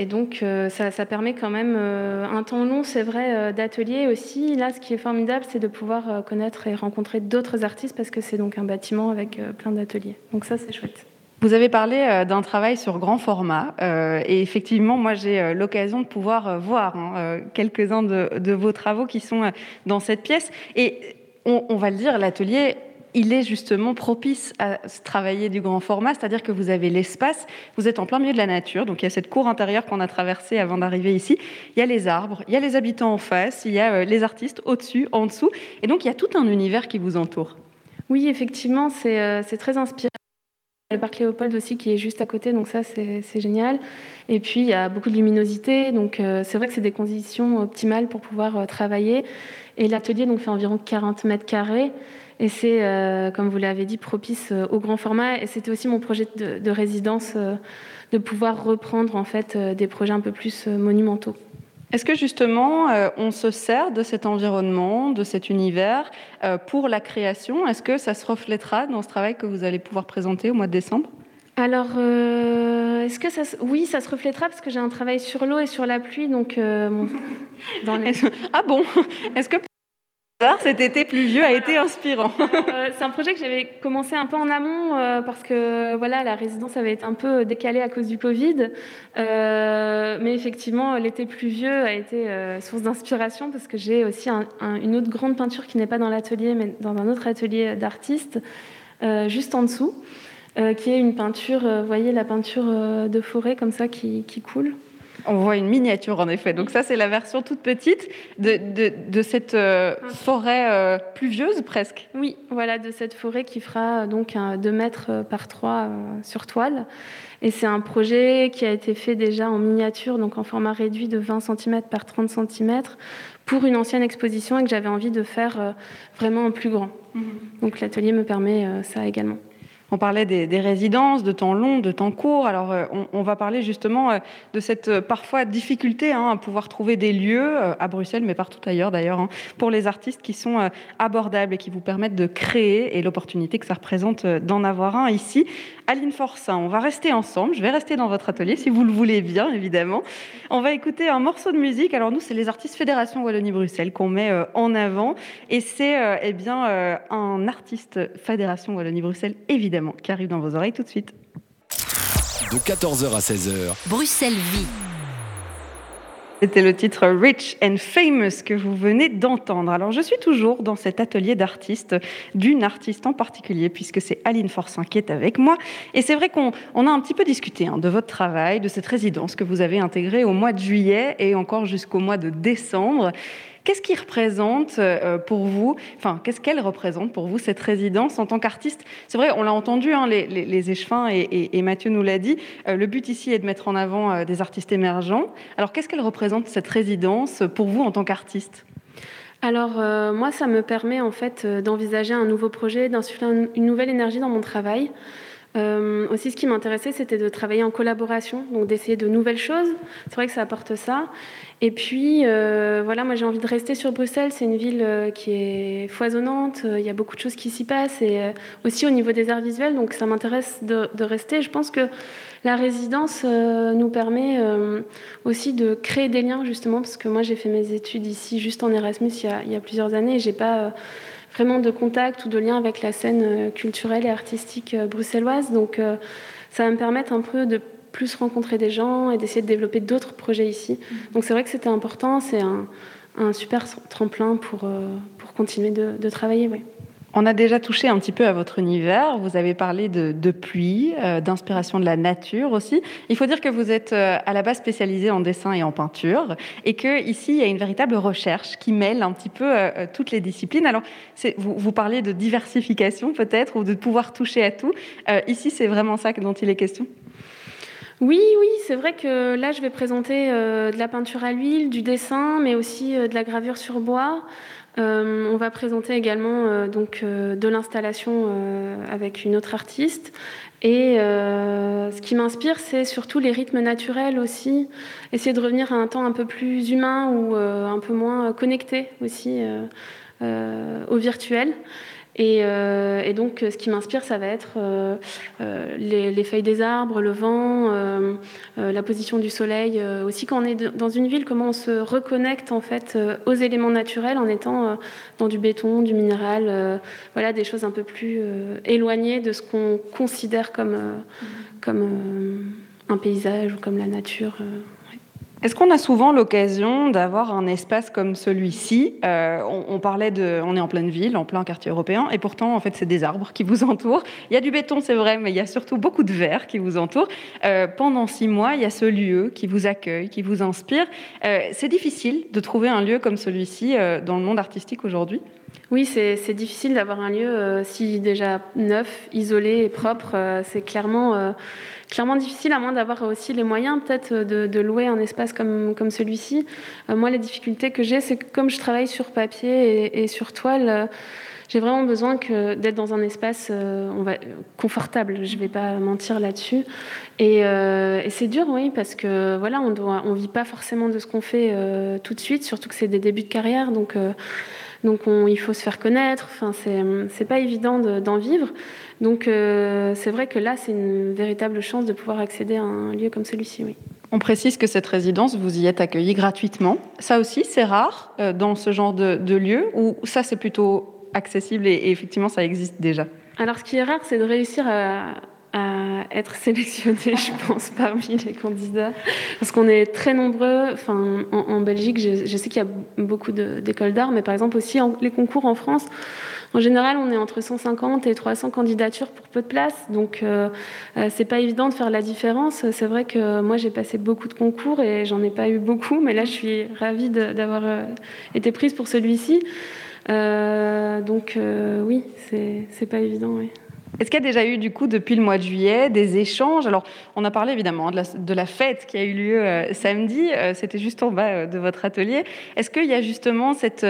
donc, ça, ça, permet quand même un temps long, c'est vrai, d'atelier aussi. Là, ce qui est formidable, c'est de pouvoir connaître et rencontrer d'autres artistes parce que c'est donc un bâtiment avec plein d'ateliers. Donc ça, c'est chouette. Vous avez parlé euh, d'un travail sur grand format euh, et effectivement, moi j'ai euh, l'occasion de pouvoir voir hein, quelques-uns de, vos travaux qui sont dans cette pièce. Et on, va le dire, l'atelier, il est justement propice à travailler du grand format, c'est-à-dire que vous avez l'espace, vous êtes en plein milieu de la nature, donc il y a cette cour intérieure qu'on a traversée avant d'arriver ici, il y a les arbres, il y a les habitants en face, il y a les artistes au-dessus, en dessous, et donc il y a tout un univers qui vous entoure. Oui, effectivement, c'est très inspirant le parc Léopold aussi qui est juste à côté, donc ça c'est génial. Et puis il y a beaucoup de luminosité, donc euh, c'est vrai que c'est des conditions optimales pour pouvoir euh, travailler. Et l'atelier donc fait environ 40 mètres carrés. Et c'est, euh, comme vous l'avez dit, propice au grand format. Et c'était aussi mon projet de, de résidence, de pouvoir reprendre en fait des projets un peu plus monumentaux. Est-ce que justement, euh, on se sert de cet environnement, de cet univers euh, pour la création? Est-ce que ça se reflètera dans ce travail que vous allez pouvoir présenter au mois de décembre? Alors, euh, est-ce que ça, oui, ça se reflètera parce que j'ai un travail sur l'eau et sur la pluie, donc. dans Ah bon? Est-ce que cet été pluvieux a été inspirant. Euh, c'est un projet que j'avais commencé un peu en amont euh, parce que voilà, la résidence avait été un peu décalée à cause du Covid. Euh, mais effectivement, l'été pluvieux a été source d'inspiration parce que j'ai aussi une autre grande peinture qui n'est pas dans l'atelier, mais dans un autre atelier d'artiste, juste en dessous, qui est une peinture, vous voyez, la peinture de forêt comme ça qui coule. On voit une miniature en effet. Donc ça, c'est la version toute petite de, cette euh, forêt euh, pluvieuse presque. Oui, voilà, de cette forêt qui fera donc 2 mètres par 3 sur toile. Et c'est un projet qui a été fait déjà en miniature, donc en format réduit de 20 cm par 30 cm, pour une ancienne exposition et que j'avais envie de faire euh, vraiment en plus grand. Mhm. Donc l'atelier me permet ça également. On parlait des, résidences, de temps long, de temps court. Alors, euh, on, va parler justement euh, de cette euh, parfois difficulté hein, à pouvoir trouver des lieux à Bruxelles, mais partout ailleurs d'ailleurs, hein, pour les artistes qui sont abordables et qui vous permettent de créer et l'opportunité que ça représente d'en avoir un ici. Aline Forcin, on va rester ensemble. Je vais rester dans votre atelier si vous le voulez bien, évidemment. On va écouter un morceau de musique. Alors, nous, c'est les artistes Fédération Wallonie-Bruxelles qu'on met en avant. Et c'est eh bien un artiste Fédération Wallonie-Bruxelles, évidemment qui arrive dans vos oreilles tout de suite. De 14h à 16h. Bruxelles vit. C'était le titre Rich and Famous que vous venez d'entendre. Alors, je suis toujours dans cet atelier d'artistes, d'une artiste en particulier, puisque c'est Aline Forcin qui est avec moi. Et c'est vrai qu'on a un petit peu discuté hein, de votre travail, de cette résidence que vous avez intégrée au mois de juillet et encore jusqu'au mois de décembre. Qu'est-ce qui représente euh, pour vous, enfin, qu'est-ce qu'elle représente pour vous, cette résidence en tant qu'artiste? C'est vrai, on l'a entendu, hein, les, échevins, et, Mathieu nous l'a dit, euh, le but ici est de mettre en avant euh, des artistes émergents. Alors, qu'est-ce qu'elle représente, cette résidence, pour vous en tant qu'artiste? Alors moi, ça me permet en fait d'envisager un nouveau projet, d'insuffler une nouvelle énergie dans mon travail. Aussi, ce qui m'intéressait, c'était de travailler en collaboration, donc d'essayer de nouvelles choses. C'est vrai que ça apporte ça. Et puis, euh, voilà, moi j'ai envie de rester sur Bruxelles. C'est une ville euh, qui est foisonnante. Il y a beaucoup de choses qui s'y passent. Et euh, aussi au niveau des arts visuels, donc ça m'intéresse de, rester. Je pense que la résidence nous permet aussi de créer des liens, justement, parce que moi j'ai fait mes études ici juste en Erasmus il y a, il y a plusieurs années. J'ai pas vraiment de contact ou de lien avec la scène culturelle et artistique bruxelloise. Donc, ça va me permettre un peu de plus rencontrer des gens et d'essayer de développer d'autres projets ici. Mm-hmm. Donc c'est vrai que c'était important, c'est un, super tremplin pour, euh, pour continuer de, travailler. Oui. On a déjà touché un petit peu à votre univers. Vous avez parlé de, pluie, euh, d'inspiration de la nature aussi. Il faut dire que vous êtes euh, à la base spécialisé en dessin et en peinture, et que ici il y a une véritable recherche qui mêle un petit peu toutes les disciplines. Alors, vous, vous parlez de diversification peut-être ou de pouvoir toucher à tout. ici, c'est vraiment ça dont il est question. Oui, oui, c'est vrai que là, je vais présenter euh, de la peinture à l'huile, du dessin, mais aussi euh, de la gravure sur bois. Euh, on va présenter également donc de l'installation avec une autre artiste. Et ce qui m'inspire, c'est surtout les rythmes naturels aussi. Essayer de revenir à un temps un peu plus humain ou un peu moins connecté aussi au virtuel. Euh, et, donc, ce qui m'inspire, ça va être euh, euh, les, feuilles des arbres, le vent, la position du soleil. aussi, quand on est dans une ville, comment on se reconnecte en fait aux éléments naturels en étant dans du béton, du minéral, voilà, des choses un peu plus éloignées de ce qu'on considère comme, comme un paysage ou comme la nature. Est-ce qu'on a souvent l'occasion d'avoir un espace comme celui-ci? Euh, on, parlait de, on est en pleine ville, en plein quartier européen, et pourtant, en fait, c'est des arbres qui vous entourent. Il y a du béton, c'est vrai, mais il y a surtout beaucoup de verre qui vous entourent. Euh, pendant six mois, il y a ce lieu qui vous accueille, qui vous inspire. Euh, c'est difficile de trouver un lieu comme celui-ci dans le monde artistique aujourd'hui? Oui, c'est difficile d'avoir un lieu si déjà neuf, isolé et propre. c'est clairement clairement difficile, à moins d'avoir aussi les moyens peut-être de, louer un espace comme, comme celui-ci. Euh, moi, les difficultés que j'ai, c'est que comme je travaille sur papier et, sur toile, euh, j'ai vraiment besoin d'être dans un espace euh, on va, confortable. Je ne vais pas mentir là-dessus. Et, c'est dur, oui, parce que voilà, on ne on vit pas forcément de ce qu'on fait tout de suite, surtout que c'est des débuts de carrière. Donc, donc il faut se faire connaître. Enfin, c'est pas évident d'en vivre. Donc euh, c'est vrai que là, c'est une véritable chance de pouvoir accéder à un lieu comme celui-ci. Oui. On précise que cette résidence, vous y êtes accueilli gratuitement. Ça aussi, c'est rare euh, dans ce genre de, lieu, ou ça, c'est plutôt accessible et, et, effectivement, ça existe déjà? Alors, ce qui est rare, c'est de réussir à, à être sélectionné, je pense, parmi les candidats. Parce qu'on est très nombreux. Enfin, en, Belgique, je, sais qu'il y a beaucoup d'écoles d'art, mais par exemple aussi les concours en France. En général, on est entre 150 et 300 candidatures pour peu de places. Donc, euh, euh, c'est pas évident de faire la différence. C'est vrai que moi, j'ai passé beaucoup de concours et j'en ai pas eu beaucoup. Mais là, je suis ravie d'avoir euh, été prise pour celui-ci. donc, oui, c'est pas évident. Oui. Est-ce qu'il y a déjà eu, du coup, depuis le mois de juillet, des échanges? Alors, on a parlé évidemment de la, fête qui a eu lieu euh, samedi, euh, c'était juste en bas euh, de votre atelier. Est-ce qu'il y a justement cette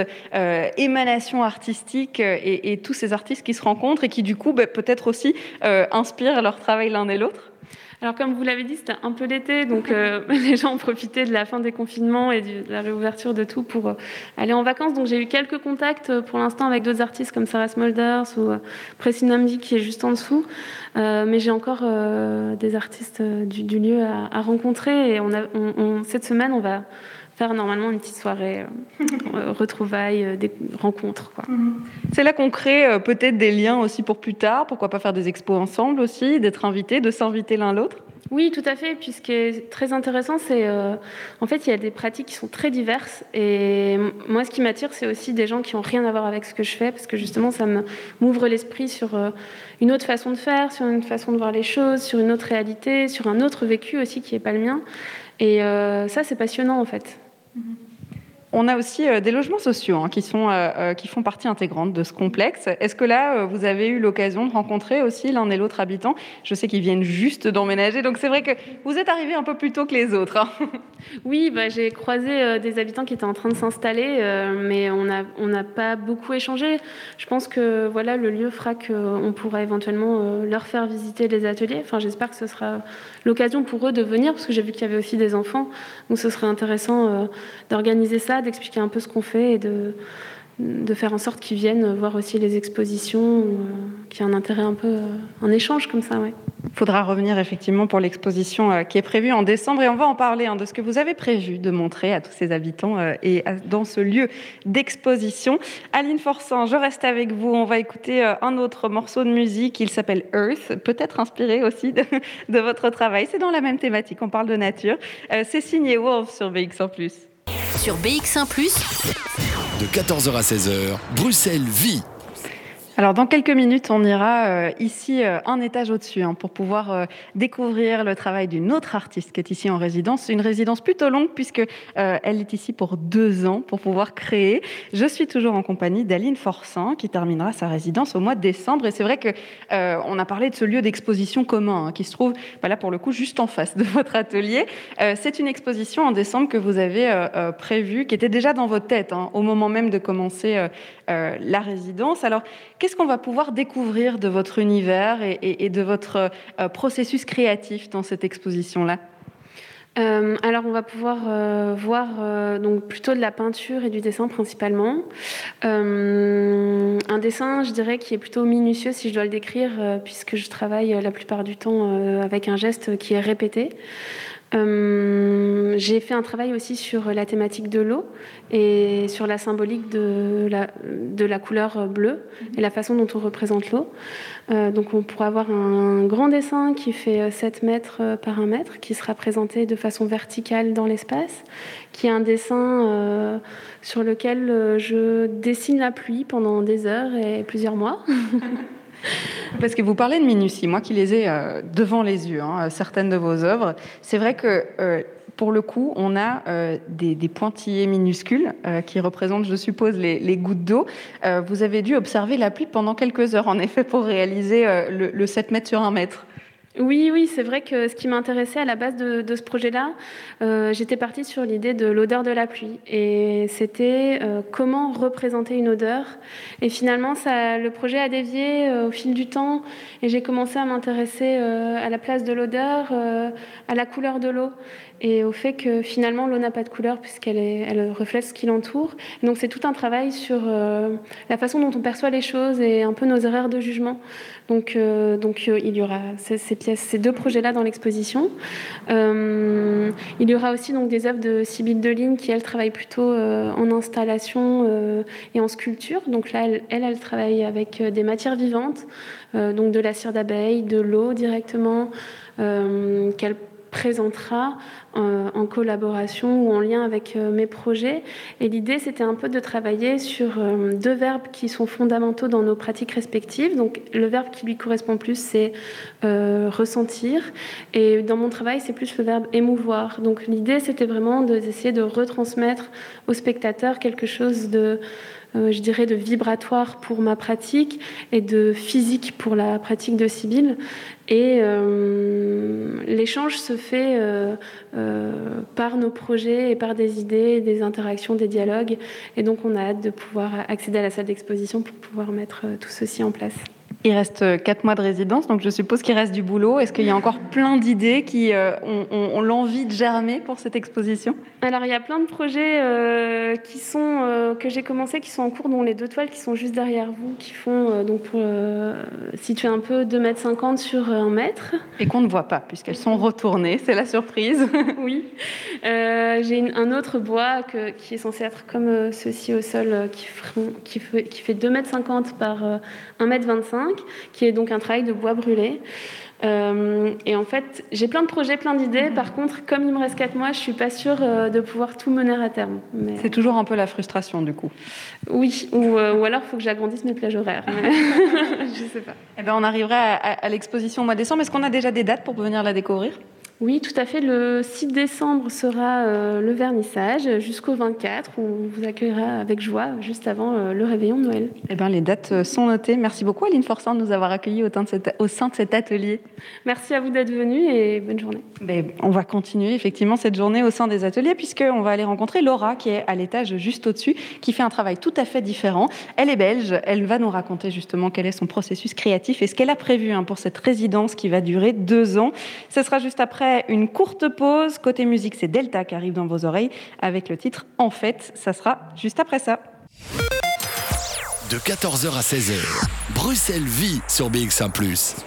émanation artistique et, tous ces artistes qui se rencontrent et qui, du coup, bah, peut-être aussi inspirent leur travail l'un et l'autre? Alors comme vous l'avez dit, c'était un peu l'été, donc euh, les gens ont profité de la fin des confinements et de la réouverture de tout pour euh, aller en vacances. Donc j'ai eu quelques contacts euh, pour l'instant avec d'autres artistes comme Sarah Smulders ou Pressinamdi qui est juste en dessous. mais j'ai encore des artistes du, lieu à, rencontrer et on a, cette semaine on va faire normalement une petite soirée euh, retrouvailles, euh, des rencontres. Mhm. C'est là qu'on crée euh, peut-être des liens aussi pour plus tard. Pourquoi pas faire des expos ensemble aussi, d'être invités, de s'inviter l'un l'autre Oui, tout à fait. Puis ce qui est très intéressant, c'est euh, en fait, il y a des pratiques qui sont très diverses. Et moi, ce qui m'attire, c'est aussi des gens qui n'ont rien à voir avec ce que je fais, parce que justement, ça m'ouvre l'esprit sur euh, une autre façon de faire, sur une façon de voir les choses, sur une autre réalité, sur un autre vécu aussi qui n'est pas le mien. Et euh, ça, c'est passionnant en fait. Mm-hmm. On a aussi euh, des logements sociaux hein, euh, euh, qui font partie intégrante de ce complexe. Est-ce que là, vous avez eu l'occasion de rencontrer aussi l'un et l'autre habitant? Je sais qu'ils viennent juste d'emménager, donc c'est vrai que vous êtes arrivé un peu plus tôt que les autres. Hein. Oui, bah, j'ai croisé des habitants qui étaient en train de s'installer, mais on n'a pas beaucoup échangé. Je pense que voilà, le lieu fera qu'on pourra éventuellement leur faire visiter les ateliers. Enfin, j'espère que ce sera l'occasion pour eux de venir, parce que j'ai vu qu'il y avait aussi des enfants, donc ce serait intéressant d'organiser ça d'expliquer un peu ce qu'on fait et de, de faire en sorte qu'ils viennent voir aussi les expositions, euh, qu'il y ait un intérêt un peu, euh, un échange comme ça. Ouais. Il faudra revenir effectivement pour l'exposition euh, qui est prévue en décembre et on va en parler hein, de ce que vous avez prévu de montrer à tous ces habitants et dans ce lieu d'exposition. Aline Forçant, je reste avec vous. On va écouter un autre morceau de musique. Il s'appelle Earth, peut-être inspiré aussi de, de votre travail. C'est dans la même thématique. On parle de nature. C'est signé Wolf sur BX1 ⁇ sur BX1 ⁇ de 14h à 16h, Bruxelles vit. Alors dans quelques minutes, on ira euh, ici euh, un étage au-dessus hein, pour pouvoir euh, découvrir le travail d'une autre artiste qui est ici en résidence. Une résidence plutôt longue puisque elle est ici pour deux ans pour pouvoir créer. Je suis toujours en compagnie d'Aline Forçant qui terminera sa résidence au mois de décembre. Et c'est vrai que on a parlé de ce lieu d'exposition commun hein, qui se trouve bah là pour le coup juste en face de votre atelier. c'est une exposition en décembre que vous avez prévue, qui était déjà dans votre tête hein, au moment même de commencer la résidence. Alors Qu'est-ce qu'on va pouvoir découvrir de votre univers et, de votre euh, processus créatif dans cette exposition-là? Euh, alors on va pouvoir euh, voir donc plutôt de la peinture et du dessin principalement. un dessin, je dirais, qui est plutôt minutieux si je dois le décrire, puisque je travaille la plupart du temps avec un geste qui est répété. Euh, j'ai fait un travail aussi sur la thématique de l'eau et sur la symbolique de la, de la couleur bleue et la façon dont on représente l'eau. Euh, donc on pourra avoir un grand dessin qui fait 7 mètres par 1 mètre, qui sera présenté de façon verticale dans l'espace, qui est un dessin euh, sur lequel je dessine la pluie pendant des heures et plusieurs mois. Parce que vous parlez de minutie, moi qui les ai euh, devant les yeux, hein, certaines de vos œuvres, c'est vrai que euh, pour le coup, on a euh, des, pointillés minuscules qui représentent, je suppose, les, gouttes d'eau. vous avez dû observer la pluie pendant quelques heures, en effet, pour réaliser le, le 7 mètres sur 1 mètre. Oui, oui, c'est vrai que ce qui m'intéressait à la base de, ce projet-là, euh, j'étais partie sur l'idée de l'odeur de la pluie. Et c'était euh, comment représenter une odeur. Et finalement, le projet a dévié euh, au fil du temps. Et j'ai commencé à m'intéresser à la place de l'odeur, à la couleur de l'eau et au fait que finalement l'eau n'a pas de couleur puisqu'elle elle reflète ce qui l'entoure. Donc c'est tout un travail sur euh, la façon dont on perçoit les choses et un peu nos erreurs de jugement. Donc, euh, donc euh, il y aura ces, deux projets-là dans l'exposition. il y aura aussi donc des œuvres de Sybille Deline qui elle travaille plutôt en installation et en sculpture. Donc là elle, elle, elle travaille avec des matières vivantes, donc de la cire d'abeille, de l'eau directement. qu'elle présentera en collaboration ou en lien avec euh, mes projets. Et l'idée, c'était un peu de travailler sur euh, deux verbes qui sont fondamentaux dans nos pratiques respectives. Donc, le verbe qui lui correspond plus, c'est ressentir. Et dans mon travail, c'est plus le verbe émouvoir. Donc, l'idée, c'était vraiment d'essayer de retransmettre au spectateur quelque chose de euh, je dirais, de vibratoire pour ma pratique et de physique pour la pratique de Sibylle. Et euh, l'échange se fait euh, par nos projets et par des idées, des interactions, des dialogues. Et donc on a hâte de pouvoir accéder à la salle d'exposition pour pouvoir mettre tout ceci en place. Il reste euh, quatre mois de résidence, donc je suppose qu'il reste du boulot. Est-ce qu'il y a encore plein d'idées qui euh, ont, l'envie de germer pour cette exposition? Alors il y a plein de projets euh, qui sont que j'ai commencé, qui sont en cours, dont les deux toiles qui sont juste derrière vous, qui font donc pour, situer un peu 2 mètres 50 sur 1 mètre. Et qu'on ne voit pas puisqu'elles sont retournées, c'est la surprise. oui. j'ai un autre bois qui est censé être comme ceci au sol, qui, fait, qui fait 2 mètres 50 par 1 mètre 25 qui est donc un travail de bois brûlé. Euh, et en fait, j'ai plein de projets, plein d'idées. Mhm. Par contre, comme il me reste 4 mois, je ne suis pas sûre euh, de pouvoir tout mener à terme. C'est toujours un peu la frustration, du coup. Oui, ou, euh, alors il faut que j'agrandisse mes plages horaires. Mais... je sais pas. Eh ben, on arrivera à, à l'exposition au mois de décembre. Est-ce qu'on a déjà des dates pour venir la découvrir? Oui, tout à fait. Le 6 décembre sera euh, le vernissage jusqu'au 24 où on vous accueillera avec joie juste avant euh, le réveillon de Noël. Eh bien, les dates sont notées. Merci beaucoup Aline Forçant de nous avoir accueillis au, au sein de cet atelier. Merci à vous d'être venus et bonne journée. Ben, on va continuer effectivement cette journée au sein des ateliers puisqu'on va aller rencontrer Laura qui est à l'étage juste au-dessus, qui fait un travail tout à fait différent. Elle est belge. Elle va nous raconter justement quel est son processus créatif et ce qu'elle a prévu hein, pour cette résidence qui va durer deux ans. Ce sera juste après une courte pause. Côté musique, c'est Delta qui arrive dans vos oreilles avec le titre En fait. Ça sera juste après ça. De 14h à 16h, Bruxelles vit sur BX1 ⁇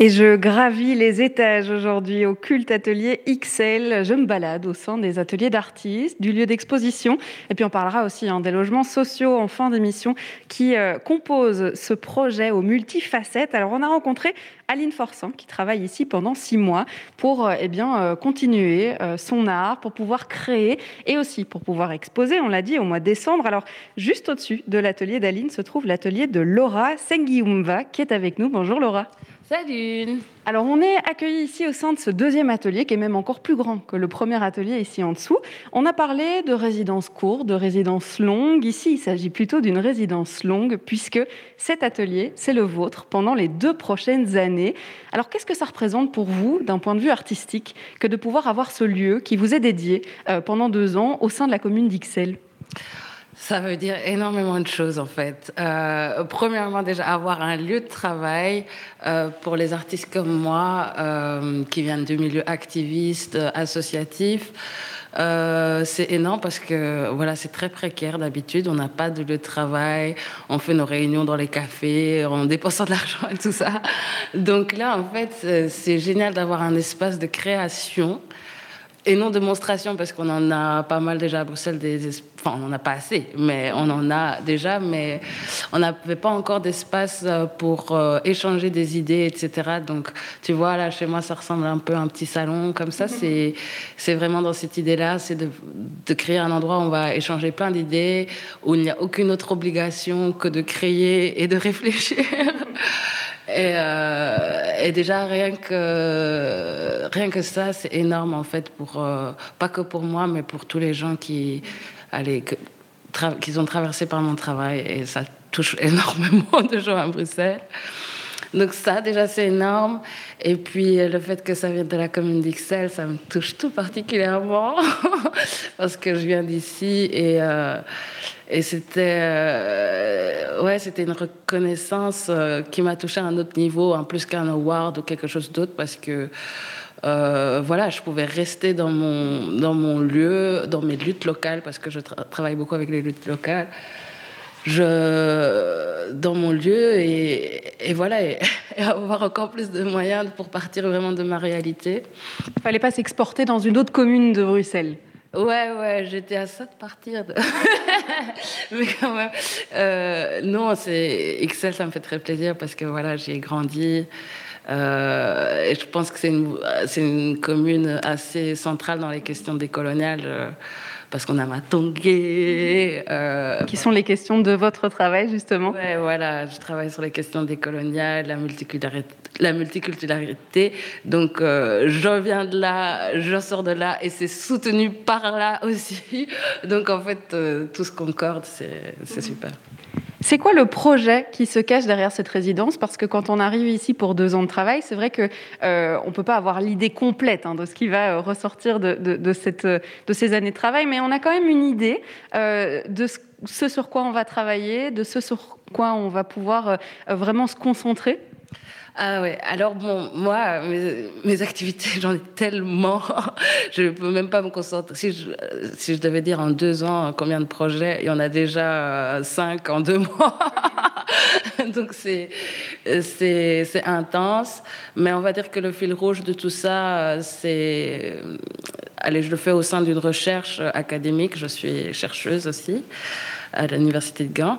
et je gravis les étages aujourd'hui au culte atelier XL. Je me balade au sein des ateliers d'artistes, du lieu d'exposition. Et puis on parlera aussi hein, des logements sociaux en fin d'émission qui euh, composent ce projet aux multifacettes. Alors on a rencontré Aline Forçant qui travaille ici pendant six mois pour euh, eh bien, euh, continuer son art, pour pouvoir créer et aussi pour pouvoir exposer, on l'a dit, au mois de décembre. Alors juste au-dessus de l'atelier d'Aline se trouve l'atelier de Laura Sengiumva qui est avec nous. Bonjour Laura. Salut Alors on est accueillis ici au sein de ce deuxième atelier qui est même encore plus grand que le premier atelier ici en dessous. On a parlé de résidence courte, de résidence longue. Ici il s'agit plutôt d'une résidence longue puisque cet atelier c'est le vôtre pendant les deux prochaines années. Alors qu'est-ce que ça représente pour vous d'un point de vue artistique que de pouvoir avoir ce lieu qui vous est dédié euh, pendant deux ans au sein de la commune d'Ixelles? Ça veut dire énormément de choses en fait. Euh, premièrement, déjà avoir un lieu de travail euh, pour les artistes comme moi euh, qui viennent du milieu activiste, associatif. c'est énorme parce que voilà, c'est très précaire d'habitude. On n'a pas de lieu de travail, on fait nos réunions dans les cafés, en dépensant de l'argent et tout ça. Donc là, en fait, c'est génial d'avoir un espace de création et non démonstration, parce qu'on en a pas mal déjà à Bruxelles, des, enfin on n'en a pas assez, mais on en a déjà, mais on n'avait pas encore d'espace euh, pour euh, échanger des idées, etc. Donc tu vois, là chez moi, ça ressemble un peu à un petit salon comme ça. C'est, c'est vraiment dans cette idée-là, c'est de, de créer un endroit où on va échanger plein d'idées, où il n'y a aucune autre obligation que de créer et de réfléchir. Et, euh, et, déjà, rien que, rien que ça, c'est énorme, en fait, pour, euh, pas que pour moi, mais pour tous les gens qui, allez, qui ont traversé par mon travail. Et ça touche énormément de gens à Bruxelles. Donc ça, déjà, c'est énorme. Et puis, le fait que ça vienne de la commune d'Ixelles, ça me touche tout particulièrement, parce que je viens d'ici et... Euh, et c'était euh, ouais, c'était une reconnaissance euh, qui m'a touché à un autre niveau, en plus qu'un award ou quelque chose d'autre, parce que euh, voilà, je pouvais rester dans mon, dans mon lieu, dans mes luttes locales, parce que je travaille beaucoup avec les luttes locales. Je, dans mon lieu et, et voilà, et, avoir encore plus de moyens pour partir vraiment de ma réalité. Il fallait pas s'exporter dans une autre commune de Bruxelles. Ouais, ouais, j'étais à ça de partir. Mais quand même, euh, non, c'est Excel, ça me fait très plaisir parce que voilà, j'ai grandi. Euh, et je pense que c'est une, une, commune assez centrale dans les questions décoloniales. Euh, parce qu'on a Matongué. Euh, qui sont les questions de votre travail, justement Ouais, voilà, je travaille sur les questions décoloniales, la multiculturalité. La multiculturalité. Donc, euh, je viens de là, je sors de là, et c'est soutenu par là aussi. Donc, en fait, euh, tout ce concorde, c'est super. C'est quoi le projet qui se cache derrière cette résidence? Parce que quand on arrive ici pour deux ans de travail, c'est vrai qu'on euh, ne peut pas avoir l'idée complète hein, de ce qui va euh, ressortir cette, de, ces années de travail, mais on a quand même une idée euh, de ce, sur quoi on va travailler, de ce sur quoi on va pouvoir vraiment se concentrer. Ah ouais, alors bon, moi, mes, activités, j'en ai tellement, je ne peux même pas me concentrer. Si je, si je devais dire en deux ans combien de projets, il y en a déjà cinq en deux mois. Donc c'est, intense. Mais on va dire que le fil rouge de tout ça, c'est... Allez, je le fais au sein d'une recherche académique. Je suis chercheuse aussi à l'Université de Gand.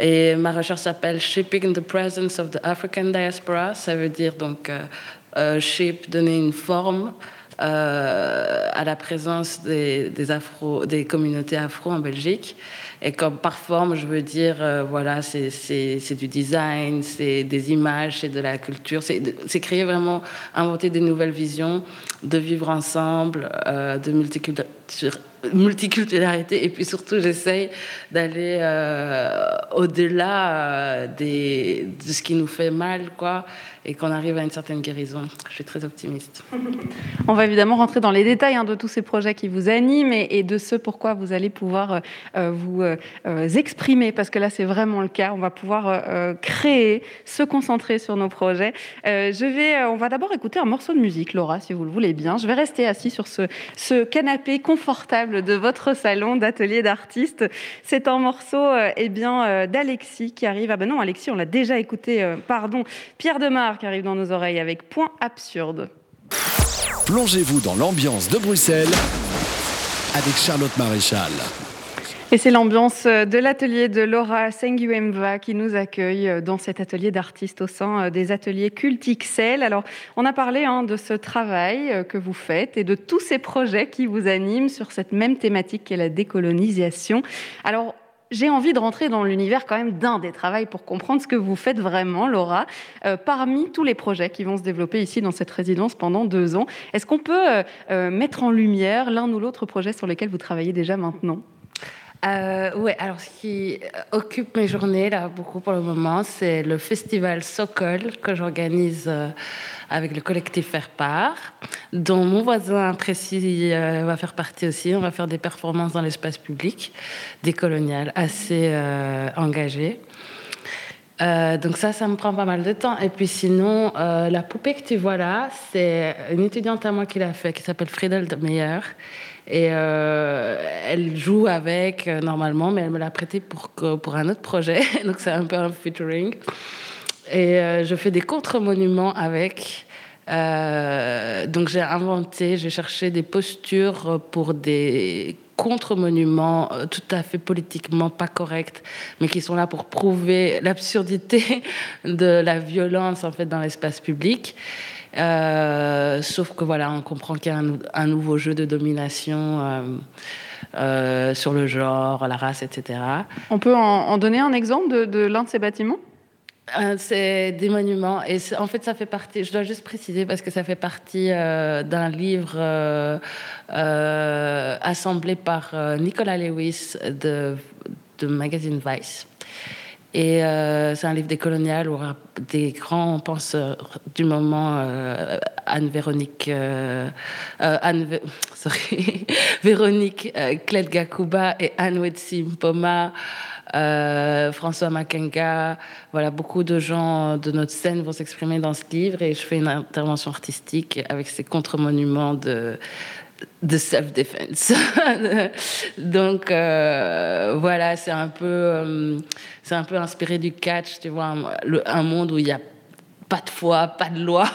Et ma recherche s'appelle Shaping the Presence of the African Diaspora. Ça veut dire donc euh, shape, donner une forme à la présence des, des, afro, des communautés afro en Belgique. Et comme par forme, je veux dire, voilà, c'est du design, c'est des images, c'est de la culture, c'est créer vraiment, inventer des nouvelles visions, de vivre ensemble, de multiculturalité. Et puis surtout j'essaye d'aller euh, au-delà euh, de ce qui nous fait mal quoi et qu'on arrive à une certaine guérison. Je suis très optimiste. On va évidemment rentrer dans les détails hein, de tous ces projets qui vous animent et, de ce pourquoi vous allez pouvoir euh, vous exprimer parce que là c'est vraiment le cas. On va pouvoir créer, se concentrer sur nos projets. je vais, on va d'abord écouter un morceau de musique, Laura, si vous le voulez bien. Je vais rester assis sur ce, canapé confortable de votre salon d'atelier d'artistes. C'est un morceau euh, eh bien euh, d'Alexis qui arrive. Ah ben non, Alexis, on l'a déjà écouté. Euh, pardon, Pierre Demar qui arrive dans nos oreilles avec Point absurde. Plongez-vous dans l'ambiance de Bruxelles avec Charlotte Maréchal. Et c'est l'ambiance de l'atelier de Laura Senguemva qui nous accueille dans cet atelier d'artistes au sein des ateliers Cultixel. Alors, on a parlé hein, de ce travail que vous faites et de tous ces projets qui vous animent sur cette même thématique qu'est la décolonisation. Alors, j'ai envie de rentrer dans l'univers quand même d'un des travaux pour comprendre ce que vous faites vraiment, Laura. Euh, parmi tous les projets qui vont se développer ici dans cette résidence pendant deux ans, est-ce qu'on peut euh, euh, mettre en lumière l'un ou l'autre projet sur lesquels vous travaillez déjà maintenant? Euh, oui, alors ce qui occupe mes journées là beaucoup pour le moment, c'est le festival Sokol que j'organise euh, avec le collectif Faire Part, dont mon voisin précis euh, va faire partie aussi. On va faire des performances dans l'espace public, décolonial, assez euh, engagées. donc ça, ça me prend pas mal de temps. Et puis sinon, la poupée que tu vois là, c'est une étudiante à moi qui l'a fait, qui s'appelle Friedel Meyer et euh, elle joue avec euh, normalement, mais elle me l'a prêté pour, pour un autre projet. Donc c'est un peu un featuring. Et euh, je fais des contre-monuments avec. donc j'ai inventé, j'ai cherché des postures pour des contre-monuments tout à fait politiquement pas corrects, mais qui sont là pour prouver l'absurdité de la violence en fait dans l'espace public. Euh, sauf que voilà, on comprend qu'il y a un, nouveau jeu de domination euh, euh, sur le genre, la race, etc. On peut en, donner un exemple de, l'un de ces bâtiments? C'est des monuments et en fait ça fait partie. Je dois juste préciser parce que ça fait partie d'un livre assemblé par Nicolas Lewis de, de magazine Vice. Et euh, c'est un livre décolonial où des grands penseurs du moment, euh, Anne-Véronique, euh, Anne, sorry, Véronique Gakuba et Anne Wetsi Mpoma, François Makenga, voilà, beaucoup de gens de notre scène vont s'exprimer dans ce livre et je fais une intervention artistique avec ces contre-monuments de, de self-defense. Donc euh, voilà, c'est un peu, euh, c'est un peu inspiré du catch, tu vois, un, monde où il n'y a pas de foi, pas de loi.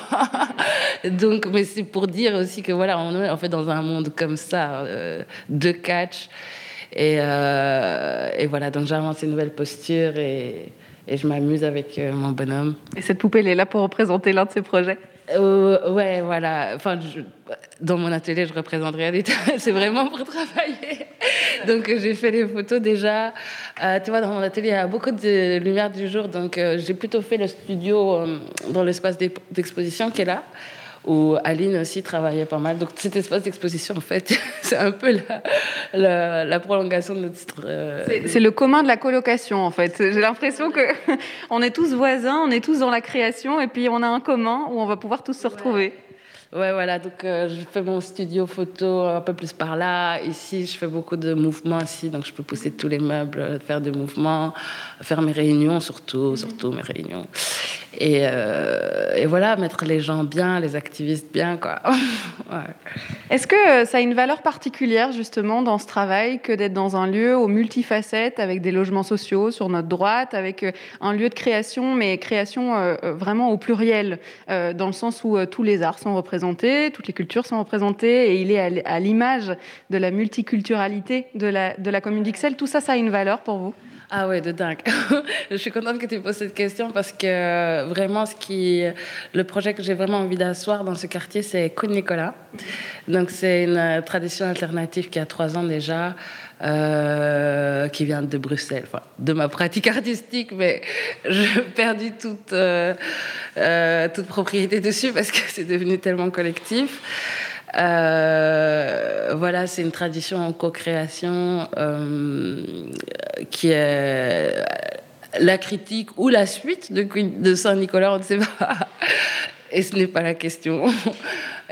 Donc, mais c'est pour dire aussi que voilà, on est en fait dans un monde comme ça euh, de catch. Et, et voilà, donc j'ai inventé une nouvelle posture et, et je m'amuse avec mon bonhomme. Et cette poupée, elle est là pour représenter l'un de ses projets. Euh, ouais, voilà. Enfin, dans mon atelier, je représente rien du tout. C'est vraiment pour travailler. Donc, j'ai fait les photos déjà. Euh, tu vois, dans mon atelier, il y a beaucoup de lumière du jour. Donc, euh, j'ai plutôt fait le studio dans l'espace d'exposition qui est là où Aline aussi travaillait pas mal. Donc cet espace d'exposition, en fait, c'est un peu la, la, prolongation de notre... Euh, c'est le commun de la colocation, en fait. J'ai l'impression que on est tous voisins, on est tous dans la création, et puis on a un commun où on va pouvoir tous se retrouver. Ouais, voilà, donc euh, je fais mon studio photo un peu plus par là. Ici, je fais beaucoup de mouvements aussi, donc je peux pousser tous les meubles, faire des mouvements, faire mes réunions surtout, surtout mes réunions. Et, euh, et, voilà, mettre les gens bien, les activistes bien, quoi. Est-ce que ça a une valeur particulière, justement, dans ce travail, que d'être dans un lieu aux multifacettes, avec des logements sociaux sur notre droite, avec euh, un lieu de création, mais création euh, vraiment au pluriel, dans le sens où tous les arts sont représentés, toutes les cultures sont représentées, et il est à l'image de la multiculturalité de la, de la commune d'Ixelles. Tout ça, ça a une valeur pour vous? Ah ouais, de dingue. je suis contente que tu poses cette question parce que vraiment, ce qui, le projet que j'ai vraiment envie d'asseoir dans ce quartier, c'est Côte Nicolas. Donc c'est une tradition alternative qui a trois ans déjà. Euh, qui vient de Bruxelles, de ma pratique artistique, mais je perdu toute, euh, euh, toute propriété dessus parce que c'est devenu tellement collectif. Euh, voilà, c'est une tradition en co-création euh, qui est la critique ou la suite de, Saint-Nicolas, on ne sait pas. Et ce n'est pas la question.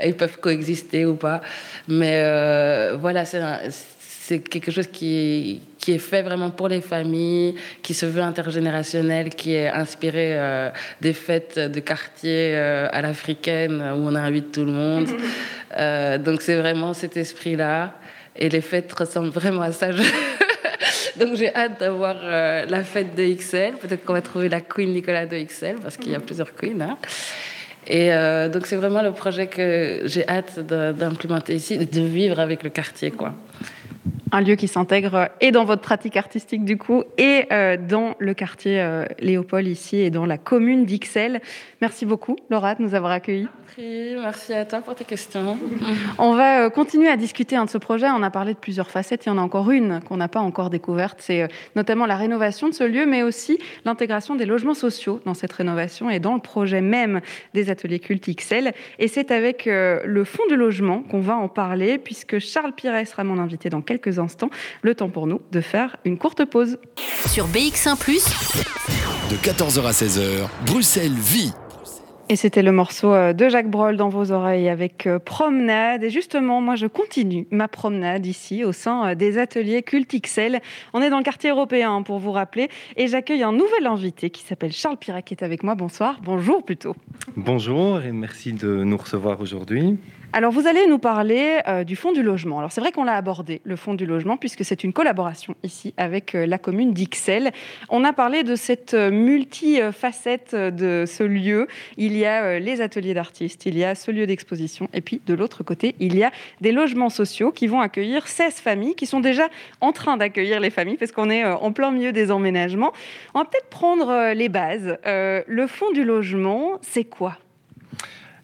Ils peuvent coexister ou pas. Mais euh, voilà, c'est quelque chose qui, qui est fait vraiment pour les familles, qui se veut intergénérationnel, qui est inspiré euh, des fêtes de quartier euh, à l'africaine où on invite tout le monde. Euh, donc c'est vraiment cet esprit-là. Et les fêtes ressemblent vraiment à ça. donc j'ai hâte d'avoir la fête de XL. Peut-être qu'on va trouver la Queen Nicolas de XL parce qu'il y a plusieurs queens. Hein. Et donc c'est vraiment le projet que j'ai hâte d'implémenter ici, de vivre avec le quartier, quoi un lieu qui s'intègre et dans votre pratique artistique du coup et euh, dans le quartier euh, Léopold ici et dans la commune d'Ixelles. Merci beaucoup Laura de nous avoir accueillis. Merci à toi pour tes questions. On va euh, continuer à discuter de ce projet. On a parlé de plusieurs facettes. Il y en a encore une qu'on n'a pas encore découverte. C'est notamment la rénovation de ce lieu, mais aussi l'intégration des logements sociaux dans cette rénovation et dans le projet même des ateliers cultes XL. Et c'est avec le fonds du logement qu'on va en parler, puisque Charles Piret sera mon invité dans quelques instants. Le temps pour nous de faire une courte pause. Sur BX1 ⁇ de 14h à 16h, Bruxelles vit. Et c'était le morceau euh, de Jacques Brol dans vos oreilles avec euh, Promenade. Et justement, moi, je continue ma promenade ici au sein euh, des ateliers Cultixel. On est dans le quartier européen hein, pour vous rappeler. Et j'accueille un nouvel invité qui s'appelle Charles Pirac qui est avec moi. Bonsoir. Bonjour plutôt. Bonjour et merci de nous recevoir aujourd'hui. Alors, vous allez nous parler euh, du fonds du logement. Alors, c'est vrai qu'on l'a abordé, le fonds du logement, puisque c'est une collaboration ici avec euh, la commune d'Ixelles. On a parlé de cette euh, multifacette de ce lieu. Il y a les ateliers d'artistes, il y a ce lieu d'exposition, et puis de l'autre côté, il y a des logements sociaux qui vont accueillir 16 familles, qui sont déjà en train d'accueillir les familles, parce qu'on est en plein milieu des emménagements. On va peut-être prendre les bases. le fonds du logement, c'est quoi?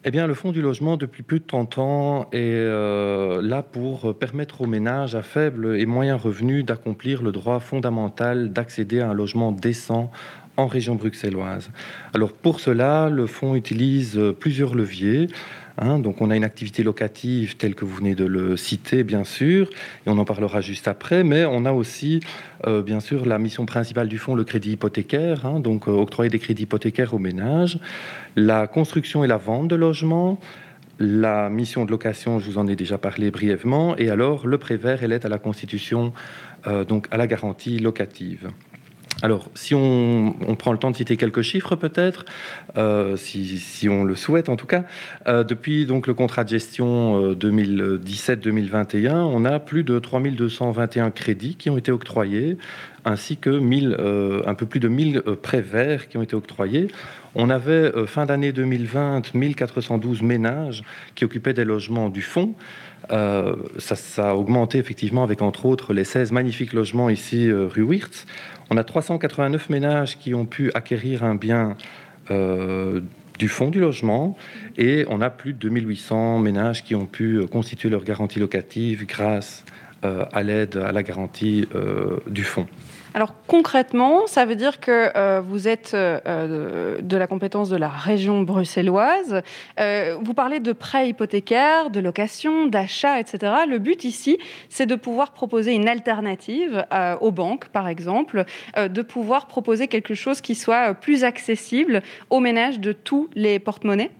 Eh bien, le Fonds du logement, depuis plus de 30 ans, est euh, là pour permettre aux ménages à faible et moyen revenu d'accomplir le droit fondamental d'accéder à un logement décent en région bruxelloise. Alors, pour cela, le fonds utilise plusieurs leviers. Hein, donc on a une activité locative telle que vous venez de le citer, bien sûr, et on en parlera juste après, mais on a aussi, euh, bien sûr, la mission principale du fonds, le crédit hypothécaire, hein, donc euh, octroyer des crédits hypothécaires aux ménages, la construction et la vente de logements, la mission de location, je vous en ai déjà parlé brièvement, et alors le prévert et l'aide à la constitution, euh, donc à la garantie locative. Alors, si on, prend le temps de citer quelques chiffres, peut-être, euh, si, on le souhaite en tout cas, euh, depuis donc le contrat de gestion 2017-2021, euh, on a plus de 3221 crédits qui ont été octroyés, ainsi que 1000, un peu plus de 1000 prêts verts qui ont été octroyés. On avait fin d'année 2020 1412 ménages qui occupaient des logements du fonds. Ça, ça, a augmenté effectivement avec entre autres les 16 magnifiques logements ici rue Wirtz. On a 389 ménages qui ont pu acquérir un bien euh, du fonds du logement et on a plus de 2800 ménages qui ont pu constituer leur garantie locative grâce euh, à l'aide à la garantie euh, du fonds. Alors concrètement, ça veut dire que euh, vous êtes euh, de la compétence de la région bruxelloise. Euh, vous parlez de prêts hypothécaires, de location, d'achat, etc. Le but ici, c'est de pouvoir proposer une alternative aux banques, par exemple, de pouvoir proposer quelque chose qui soit plus accessible aux ménages de tous les porte-monnaies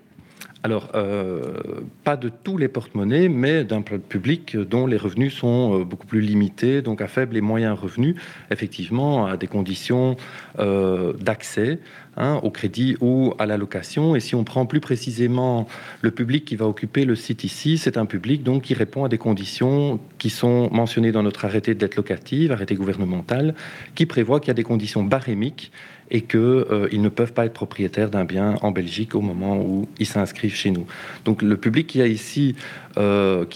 alors, euh, pas de tous les porte-monnaies, mais d'un public dont les revenus sont euh, beaucoup plus limités, donc à faible et moyen revenu, effectivement, à des conditions euh, d'accès hein, au crédit ou à la location. Et si on prend plus précisément le public qui va occuper le site ici, c'est un public qui répond à des conditions qui sont mentionnées dans notre arrêté de dette locative, arrêté gouvernemental, qui prévoit qu'il y a des conditions barémiques et qu'ils euh, ne peuvent pas être propriétaires d'un bien en Belgique au moment où ils s'inscrivent chez nous. Donc le public qui